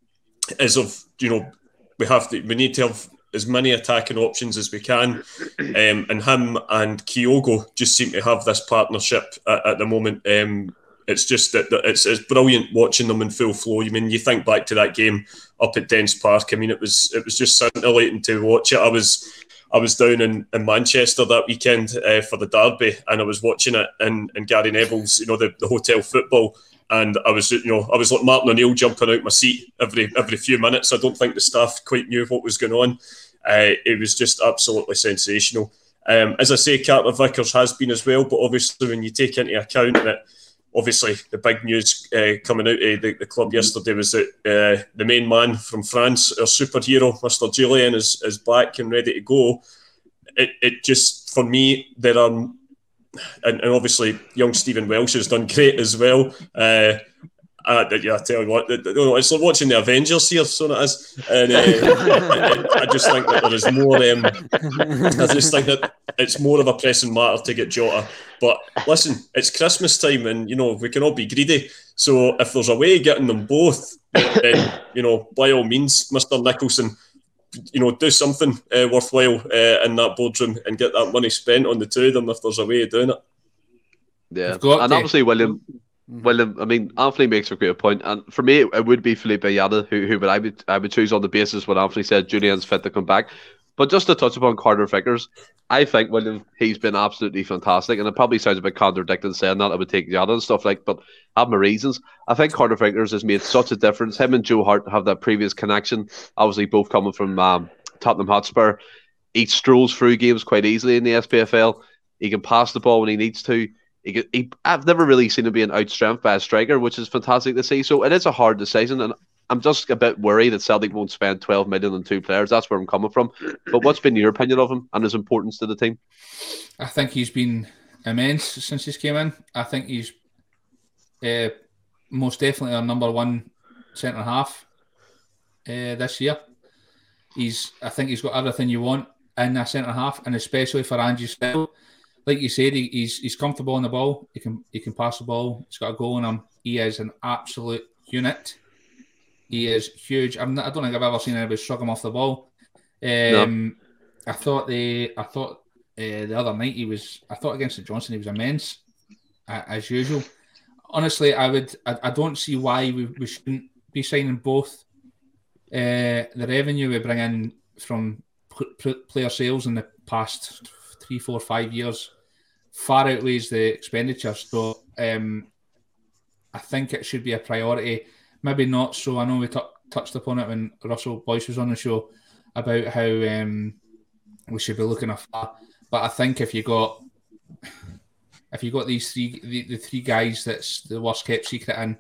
is of you know we have to we need to have as many attacking options as we can, um, and him and Kyogo just seem to have this partnership at, at the moment. Um, it's just that, it's, it's brilliant watching them in full flow. I mean, you think back to that game up at Dens Park. I mean, it was it was just scintillating to watch it. I was I was down in, in Manchester that weekend uh, for the derby, and I was watching it in, in Gary Neville's, you know, the, the hotel football. And I was, you know, I was like Martin O'Neill jumping out my seat every every few minutes. I don't think the staff quite knew what was going on. Uh, it was just absolutely sensational. Um, as I say, Carter Vickers has been as well, but obviously when you take into account that obviously the big news uh, coming out of the, the club yesterday was that uh, the main man from France, our superhero, Mr. Jullien, is, is back and ready to go. It, it just, for me, there are, and, and obviously young Stephen Welsh has done great as well. Uh, uh, yeah, I tell you what, it's like watching the Avengers here, so it is. And uh, I just think that there is more. Um, I just think that it's more of a pressing matter to get Jota. But listen, it's Christmas time, and you know we can all be greedy. So if there's a way of getting them both, then you know by all means, Mister Nicholson, you know do something uh, worthwhile uh, in that boardroom and get that money spent on the two of them if there's a way of doing it. Yeah, and to. obviously William. William, I mean, Anthony makes a great point, and for me, it would be Felipe Yada who, who would I would I would choose on the basis what Anthony said Jullien's fit to come back. But just to touch upon Carter Vickers, I think William he's been absolutely fantastic, and it probably sounds a bit contradicting saying that I would take Yada and stuff like, but I have my reasons. I think Carter Vickers has made such a difference. Him and Joe Hart have that previous connection, obviously both coming from um, Tottenham Hotspur. He strolls through games quite easily in the SPFL. He can pass the ball when he needs to. He, he, I've never really seen him being outstrengthed by a striker, which is fantastic to see. So it is a hard decision, and I'm just a bit worried that Celtic won't spend 12 million on two players. That's where I'm coming from. But what's been your opinion of him and his importance to the team? I think he's been immense since he's came in. I think he's uh, most definitely our number one centre half uh, this year. He's, I think he's got everything you want in a centre half, and especially for Angie's style. Like you said, he, he's he's comfortable on the ball. He can he can pass the ball. He's got a goal in him. He is an absolute unit. He is huge. I'm not, I don't think I've ever seen anybody shrug him off the ball. Um, I thought the I thought uh, the other night he was. I thought against the Johnstone he was immense, uh, as usual. Honestly, I would. I, I don't see why we, we shouldn't be signing both. Uh, the revenue we bring in from pl- pl- player sales in the past three, four, five years far outweighs the expenditure. So um, I think it should be a priority. Maybe not so. I know we t- touched upon it when Russell Boyce was on the show about how um, we should be looking afar. But I think if you got if you got these three the, the three guys that's the worst kept secret in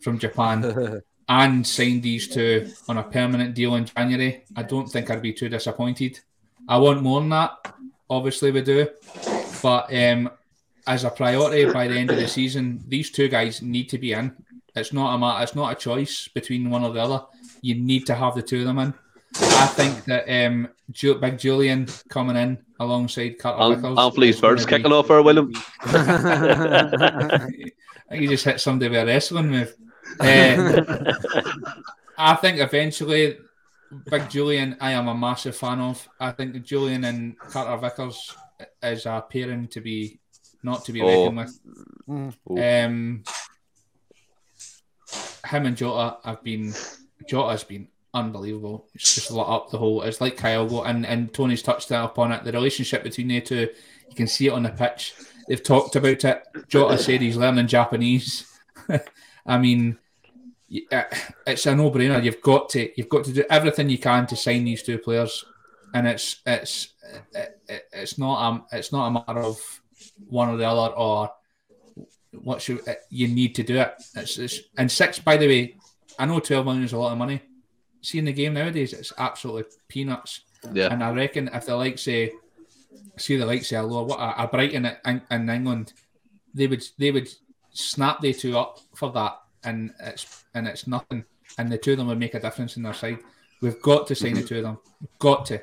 from Japan and signed these two on a permanent deal in January, I don't think I'd be too disappointed. I want more than that. Obviously, we do, but um, as a priority by the end of the season, these two guys need to be in. It's not a matter, it's not a choice between one or the other. You need to have the two of them in. I think that um, Ju- Big Jullien coming in alongside Carter Al- Vickers. Anthony's is gonna first be- kicking off for William. I think he just hit somebody with a wrestling move. Uh, I think eventually, Big Jullien, I am a massive fan of. I think Jullien and Carter Vickers is a pairing to be not to be Oh. reckoned with. Mm. Um, him and Jota have been Jota has been unbelievable. It's just lit up the whole. It's like Kyle and and Tony's touched that upon it. The relationship between the two, you can see it on the pitch. They've talked about it. Jota said he's learning Japanese. I mean, y- it's a no-brainer. You've got to you've got to do everything you can to sign these two players, and it's it's it, it, it's not um it's not a matter of one or the other or what should you need to do it. It's, it's and six. By the way, I know twelve million is a lot of money. Seeing the game nowadays, it's absolutely peanuts. Yeah. And I reckon if the likes say, see the likes hello, what a, a Brighton in, in England, they would they would snap the two up for that, and it's and it's nothing. And the two of them would make a difference in their side. We've got to sign the two of them. Got to.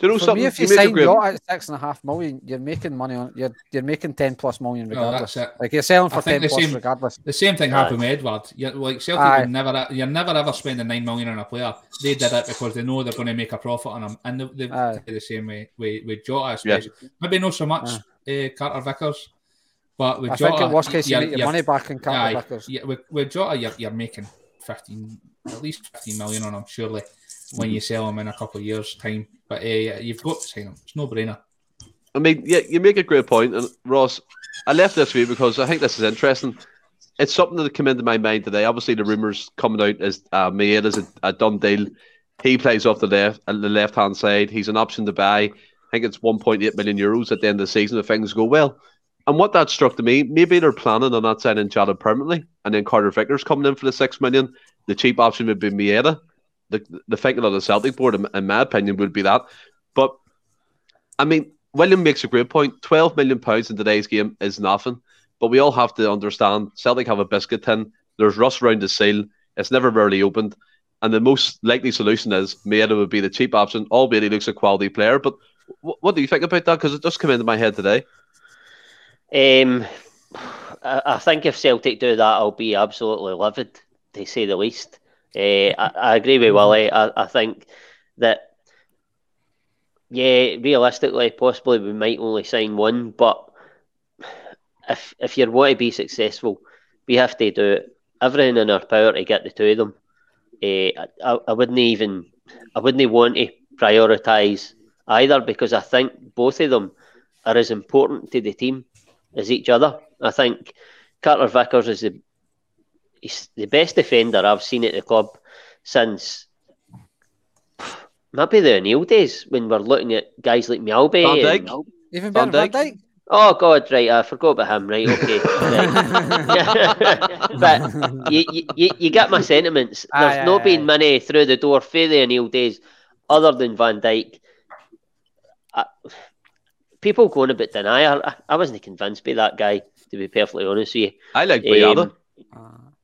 Do you know For something? me, if you, make a sign great- Jota at six and a half million, you're making money on you're you're making ten plus million regardless. that's it. like you're selling I for think ten the plus same- regardless. The same thing Aye. happened with Edouard. You're, like Celtic Aye. would never, you're never ever spending nine million on a player. They did it because they know they're going to make a profit on them, and they, they the same way with, with Jota, especially. Maybe not so much uh, Carter Vickers, but with I Jota, think in worst case you you're- your money back in Carter Vickers. yeah, with, with Jota, you're, you're making fifteen, at least fifteen million on him, surely, when you sell him in a couple of years' time. But uh, you've got to sign him. It's no brainer. I mean, yeah, you make a great point, and Ross, I left this week because I think this is interesting. It's something that came into my mind today. Obviously, the rumours coming out is uh, Maeda's a, a done deal. He plays off the left, uh, the left hand side. He's an option to buy. I think it's 1.8 million euros at the end of the season if things go well. And what that struck to me, maybe they're planning on not signing Jota permanently, and then Carter Vickers coming in for the six million. The cheap option would be Maeda. The the thinking of the Celtic board, in, my opinion, would be that. But I mean, William makes a great point. Twelve million pounds in today's game is nothing, but we all have to understand Celtic have a biscuit tin. There's rust around the seal. It's never really opened, and the most likely solution is Maeda would be the cheap option. Albeit he looks a quality player, but wh- what do you think about that? Because it just came into my head today. Um, I, I think if Celtic do that, I'll be absolutely livid, to say the least. Uh, I, I agree with Willie. I, I think that, yeah, realistically, possibly we might only sign one, but if if you want to be successful, we have to do everything in our power to get the two of them. Uh, I, I wouldn't even, I wouldn't want to prioritise either because I think both of them are as important to the team as each other. I think Carter Vickers is the he's the best defender I've seen at the club since maybe the O'Neill days when we're looking at guys like Mjällby. Van and- Even Van better, Van Dijk? Dijk. Oh God, right, I forgot about him. Right, okay. Right. but you, you- you, you get my sentiments. There's aye, not aye. been many through the door for the O'Neill days, other than Van Dijk. I, people going about denial. I, I wasn't convinced by that guy, to be perfectly honest with you. I like Boyata. Um,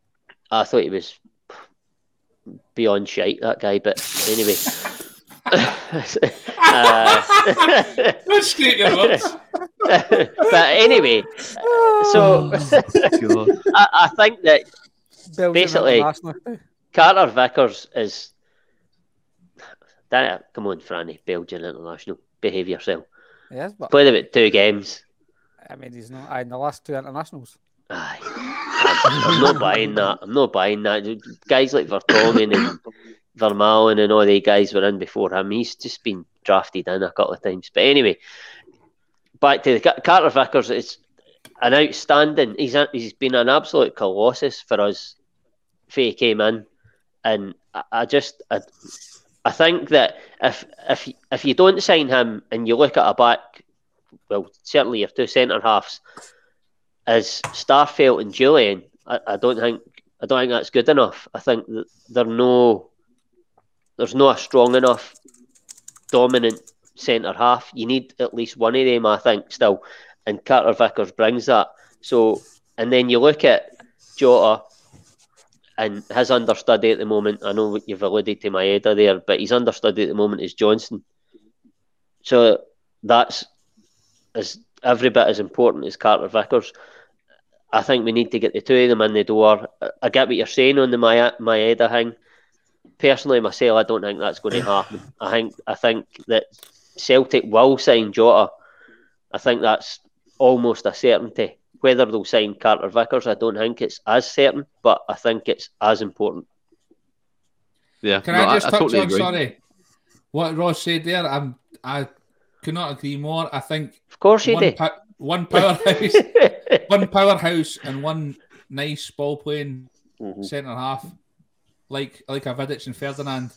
I thought he was beyond shite, that guy. But anyway. uh, Don't scrape your words. but anyway, so I, I think that Belgium Basically- Carter Vickers is. That, come on, Franny, Belgian international. Behave yourself. Yes, but Played about two games. I mean, he's not in the last two internationals. Aye. I'm, I'm not buying that. I'm not buying that. Guys like Vertonghen and Vermaelen and all the guys were in before him. He's just been drafted in a couple of times. But anyway, back to the Ca- Carter Vickers. It's an outstanding. He's a, he's been an absolute colossus for us. He came in, and I, I just I, I think that if if if you don't sign him and you look at a back, well, certainly your two centre halves as Starfelt and Jullien, I, I don't think I don't think that's good enough. I think that they're no there's no a strong enough dominant centre half. You need at least one of them, I think, still. And Carter Vickers brings that. So and then you look at Jota and his understudy at the moment, I know you've alluded to my Maeda there, but his understudy at the moment is Johnston. So that's as every bit as important as Carter Vickers. I think we need to get the two of them in the door. I- get what you're saying on the Maya- Maeda thing. Personally, myself, I don't think that's going to happen. I think I think that Celtic will sign Jota. I think that's almost a certainty. Whether they'll sign Carter Vickers, I don't think it's as certain, but I think it's as important. Yeah, Can no, I just touch totally on agree. sorry what Ross said there? I'm I could not agree more. I think Of course you one, do. one powerhouse, one powerhouse, and one nice ball playing Mhm. centre half, like like a Vidic and Ferdinand.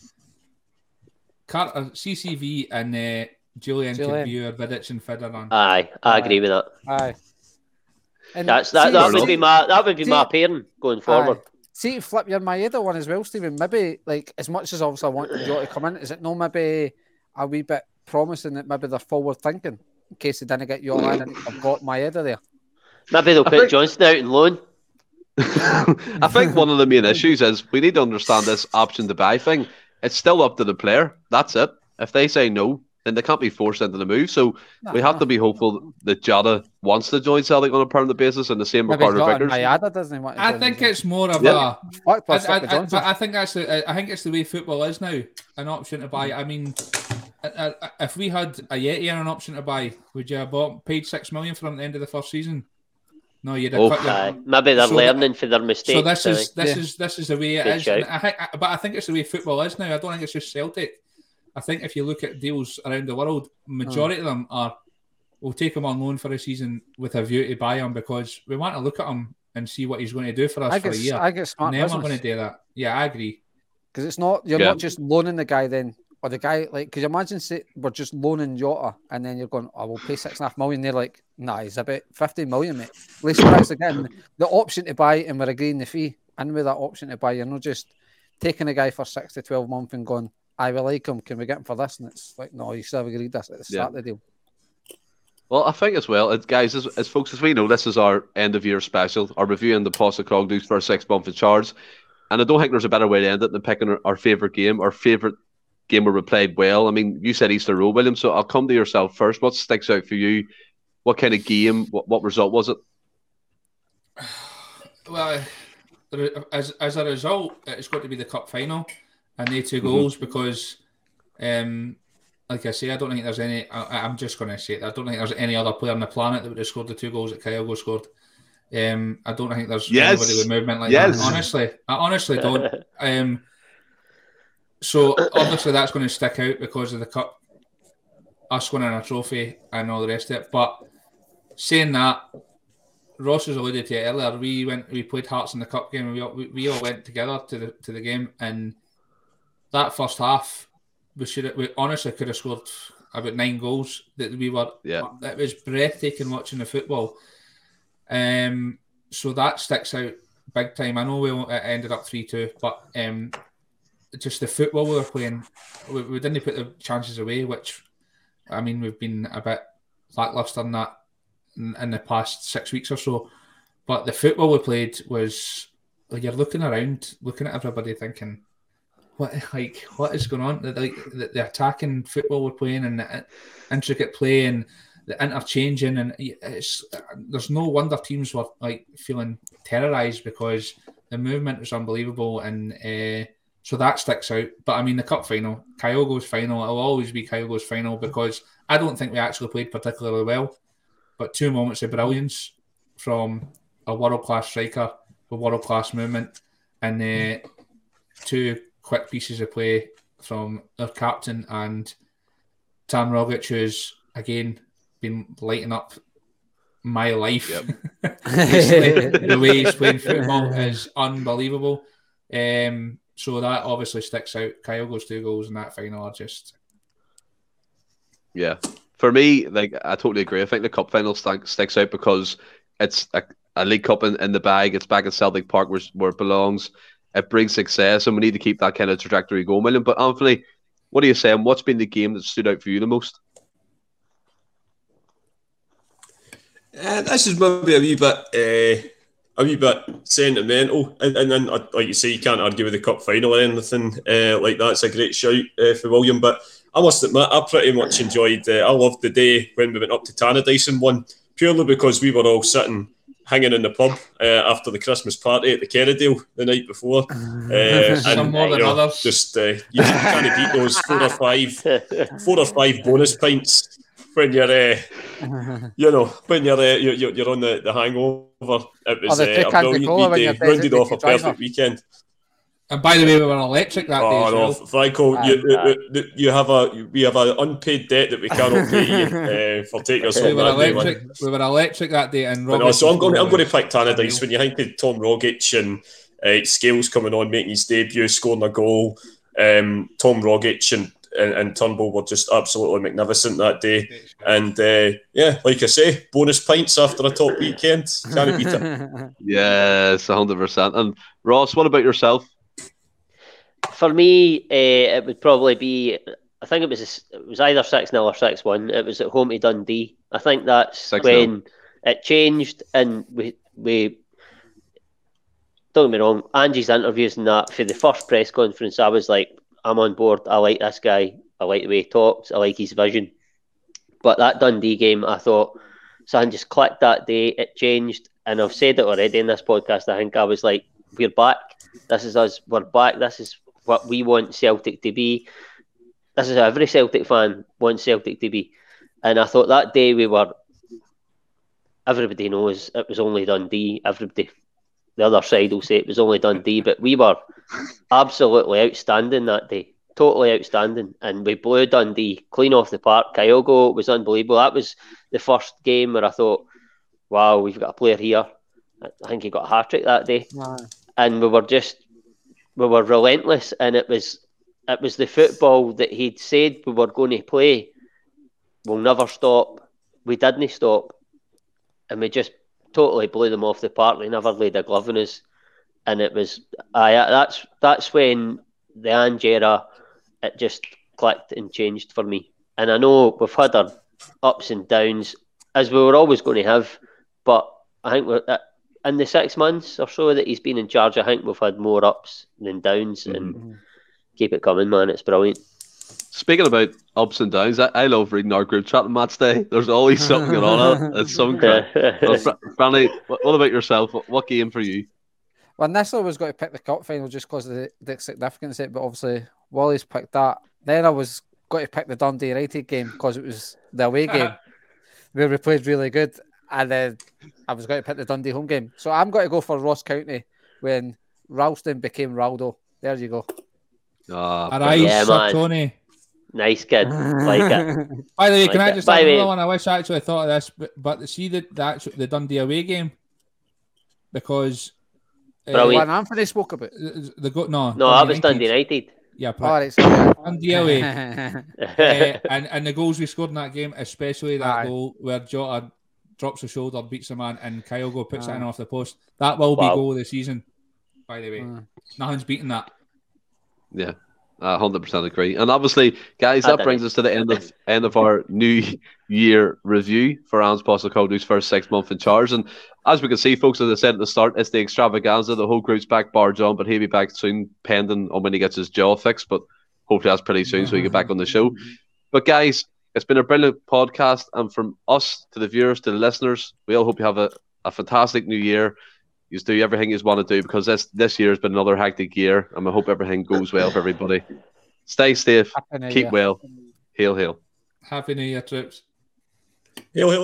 Carter, CCV, and uh, Jullien, Jullien. could be your Vidic and Ferdinand. Aye, I agree with that. Aye. And That's that. see- That would be my that would be my See- pairing going forward. Aye. See, flip your Maeda one as well, Stephen. Maybe, like, as much as obviously I want Jota to come in, is it no maybe a wee bit promising that maybe they're forward thinking in case they didn't get Jota in and I've got Maeda there? Maybe they'll I put think- Johnston out in loan. I think one of the main issues is we need to understand this option to buy thing. It's still up to the player. That's it. If they say no, then they can't be forced into the move. So we have to be hopeful that Jota wants to join Celtic on a permanent basis, and the same with Maybe Carter Jota Vickers. Maeda doesn't want to I think it's more of Yeah. a Fuck, I, I, I, but I think that's the, I think it's the way football is now. An option to buy. I mean, I- I- if we had a Yeti and an option to buy, would you have bought paid six million for him at the end of the first season? No, you'd have Oh. cut your. Maybe they're So learning from their mistakes. So this is this Yeah. is this is the way it Good is. shout. And I but I think it's the way football is now. I don't think it's just Celtic. I think if you look at deals around the world, majority of them are we'll take him on loan for a season with a view to buy him because we want to look at him and see what he's going to do for us I for a get, year. I get smart and then we're going to do that. Yeah, I agree. because it's not you're Yeah. not just loaning the guy then or the guy like because imagine say we're just loaning Jota and then you're going oh we'll pay six and a half million they're like nah he's about 15 million mate at least we're actually getting the option to buy and we're agreeing the fee and with that option to buy you're not just taking a guy for six to 12 months and going I will like him can we get him for this and it's like no you still have agreed this at the start of the deal Well, I think as well, guys, as, as folks, as we know, this is our end of year special, our review in the Postecoglou's first six months in charge. And I don't think there's a better way to end it than picking our, our favourite game, our favourite game where we played well. I mean, you said Easter Road, William, so I'll come to yourself first. What sticks out for you? What kind of game? What, what result was it? Well, as as a result, it's got to be the cup final and they 2 Mhm. goals because, um, like I say, I don't think there's any. I, I'm just going to say it. I don't think there's any other player on the planet that would have scored the two goals that Kyogo scored. Um, I don't think there's Yes. anybody with movement like Yes. that. Honestly, I honestly don't. Um, so obviously that's going to stick out because of the cup, us winning a trophy and all the rest of it. But saying that, Ross has alluded to it earlier. We went, we played Hearts in the cup game, and we all, we, we all went together to the to the game. And that first half, we should have, we honestly could have scored about nine goals. That we were, Yeah. it was breathtaking watching the football. Um, so that sticks out big time. I know we ended up three two, but um, just the football we were playing, we, we didn't put the chances away. Which, I mean, we've been a bit lackluster in that in, in the past six weeks or so. But the football we played was like you're looking around, looking at everybody, thinking, "What like what is going on?" Like the, the attacking football we're playing and the intricate play and the interchanging, and it's there's no wonder teams were like feeling terrorized because the movement was unbelievable, and uh, so that sticks out. But I mean, the cup final, Kyogo's final, it'll always be Kyogo's final because I don't think we actually played particularly well, but two moments of brilliance from a world class striker, a world class movement, and uh, two quick pieces of play from our captain and Tam Rogic, who's again been lighting up my life. Yep. the way he's playing football is unbelievable. Um, so that obviously sticks out. Kyle Kyogo's two goals in that final are just Yeah. For me, like I totally agree. I think the cup final st- sticks out because it's a, a league cup in, in the bag. It's back at Celtic Park where, where it belongs. It brings success, and we need to keep that kind of trajectory going, William. But Anthony, what are you saying? What's been the game that stood out for you the most? Uh, this is maybe a wee bit, uh, a wee bit sentimental, and, and then uh, like you say, you can't argue with the cup final or anything uh, like that. It's a great shout uh, for William, but I must admit, I pretty much enjoyed. Uh, I loved the day when we went up to Tannadice and won, purely because we were all sitting hanging in the pub uh, after the Christmas party at the Kerridale the night before. Uh, Some more than you know, others. Just uh, you kind of beat those four or five, four or five bonus pints when you're, uh, you know, when you're uh, you're, you're on the, the hangover. It was Or the uh, a Tecanti Cola brilliant when you're day. Rounded off a perfect driver. weekend. And by the way, we were electric that day. Oh as no, well. Franco, you, ah. you, you have a we have an unpaid debt that we cannot pay uh, for taking us We home were that day, electric. We were electric that day, and no, so I'm going. To, I'm going to scoring pick Tannadice when you think of Tom Rogic and uh, Scales coming on, making his debut, scoring a goal. Um, Tom Rogic and, and and Turnbull were just absolutely magnificent that day. And uh, yeah, like I say, bonus pints after a top weekend. Can't beat it. Yes, hundred percent. And Ross, what about yourself? For me, uh, it would probably be. I think it was a it was either six 0 or six one. It was at home to Dundee. I think that's 6-0. when it changed, and we we. Don't get me wrong. Angie's interviews and that for the first press conference, I was like, "I'm on board. I like this guy. I like the way he talks. I like his vision." But that Dundee game, I thought something just clicked that day. It changed, and I've said it already in this podcast. I think I was like, "We're back. This is us. We're back. This is what we want Celtic to be. This is how every Celtic fan wants Celtic to be." And I thought that day we were. Everybody knows it was only Dundee. Everybody, the other side will say it was only Dundee, but we were absolutely outstanding that day. Totally outstanding, and we blew Dundee clean off the park. Kyogo was unbelievable. That was the first game where I thought, "Wow, we've got a player here." I I think he got a hat trick that day and we were just we were relentless and it was it was the football that he'd said we were going to play we'll never stop. We didn't stop. And we just totally blew them off the park. They never laid a glove on us. And it was I that's that's when the Ange era it just clicked and changed for me. And I know we've had our ups and downs as we were always going to have but I think we're uh, in the six months or so that he's been in charge, I think we've had more ups than downs, and mm-hmm. keep it coming, man. It's brilliant. Speaking about ups and downs, I, I love reading our group chat on match day. There's always something going on. It's some crap. Well, Franny, what, what about yourself? What, what game for you? Well, initially I was going to pick the cup final just because of the, the significance of it, but obviously Wally's picked that. Then I was going to pick the Dundee United game because it was the away game where we played really good, and then I was going to pick the Dundee home game. So I'm going to go for Ross County when Ralston became Raldo. There you go. Ah, Our brilliant. Yeah, Sir man. Tony. nice kid, like it. By the way, can Like I just By add the another one? I wish I actually thought of this, but, but see the the, actual, the Dundee away game because uh, Brilliant. When Anthony spoke about. the, the go no No, that was Dundee United. Yeah, All prick. right. Dundee away. uh, and and the goals we scored in that game, especially that Aye. goal where Jota drops the shoulder, beats a man, and Kyogo puts it Aye. in off the post. That will be Wow. goal of the season. By the way, Mm. nothing's beating that. Yeah, I hundred percent agree. And obviously, guys, that brings us to the end of end of our new year review for Ange Postecoglou's first six month in charge. And as we can see, folks, as I said at the start, it's the extravaganza. The whole group's back, bar John, but he'll be back soon, pending on when he gets his jaw fixed. But hopefully that's pretty soon, so he get back on the show. But guys, it's been a brilliant podcast, and from us to the viewers to the listeners, we all hope you have a, a fantastic new year. You do everything you want to do because this this year has been another hectic year, and I hope everything goes well for everybody. Stay safe, Happy keep Year. well, hail hail. Happy New Year, troops. Hail, hail.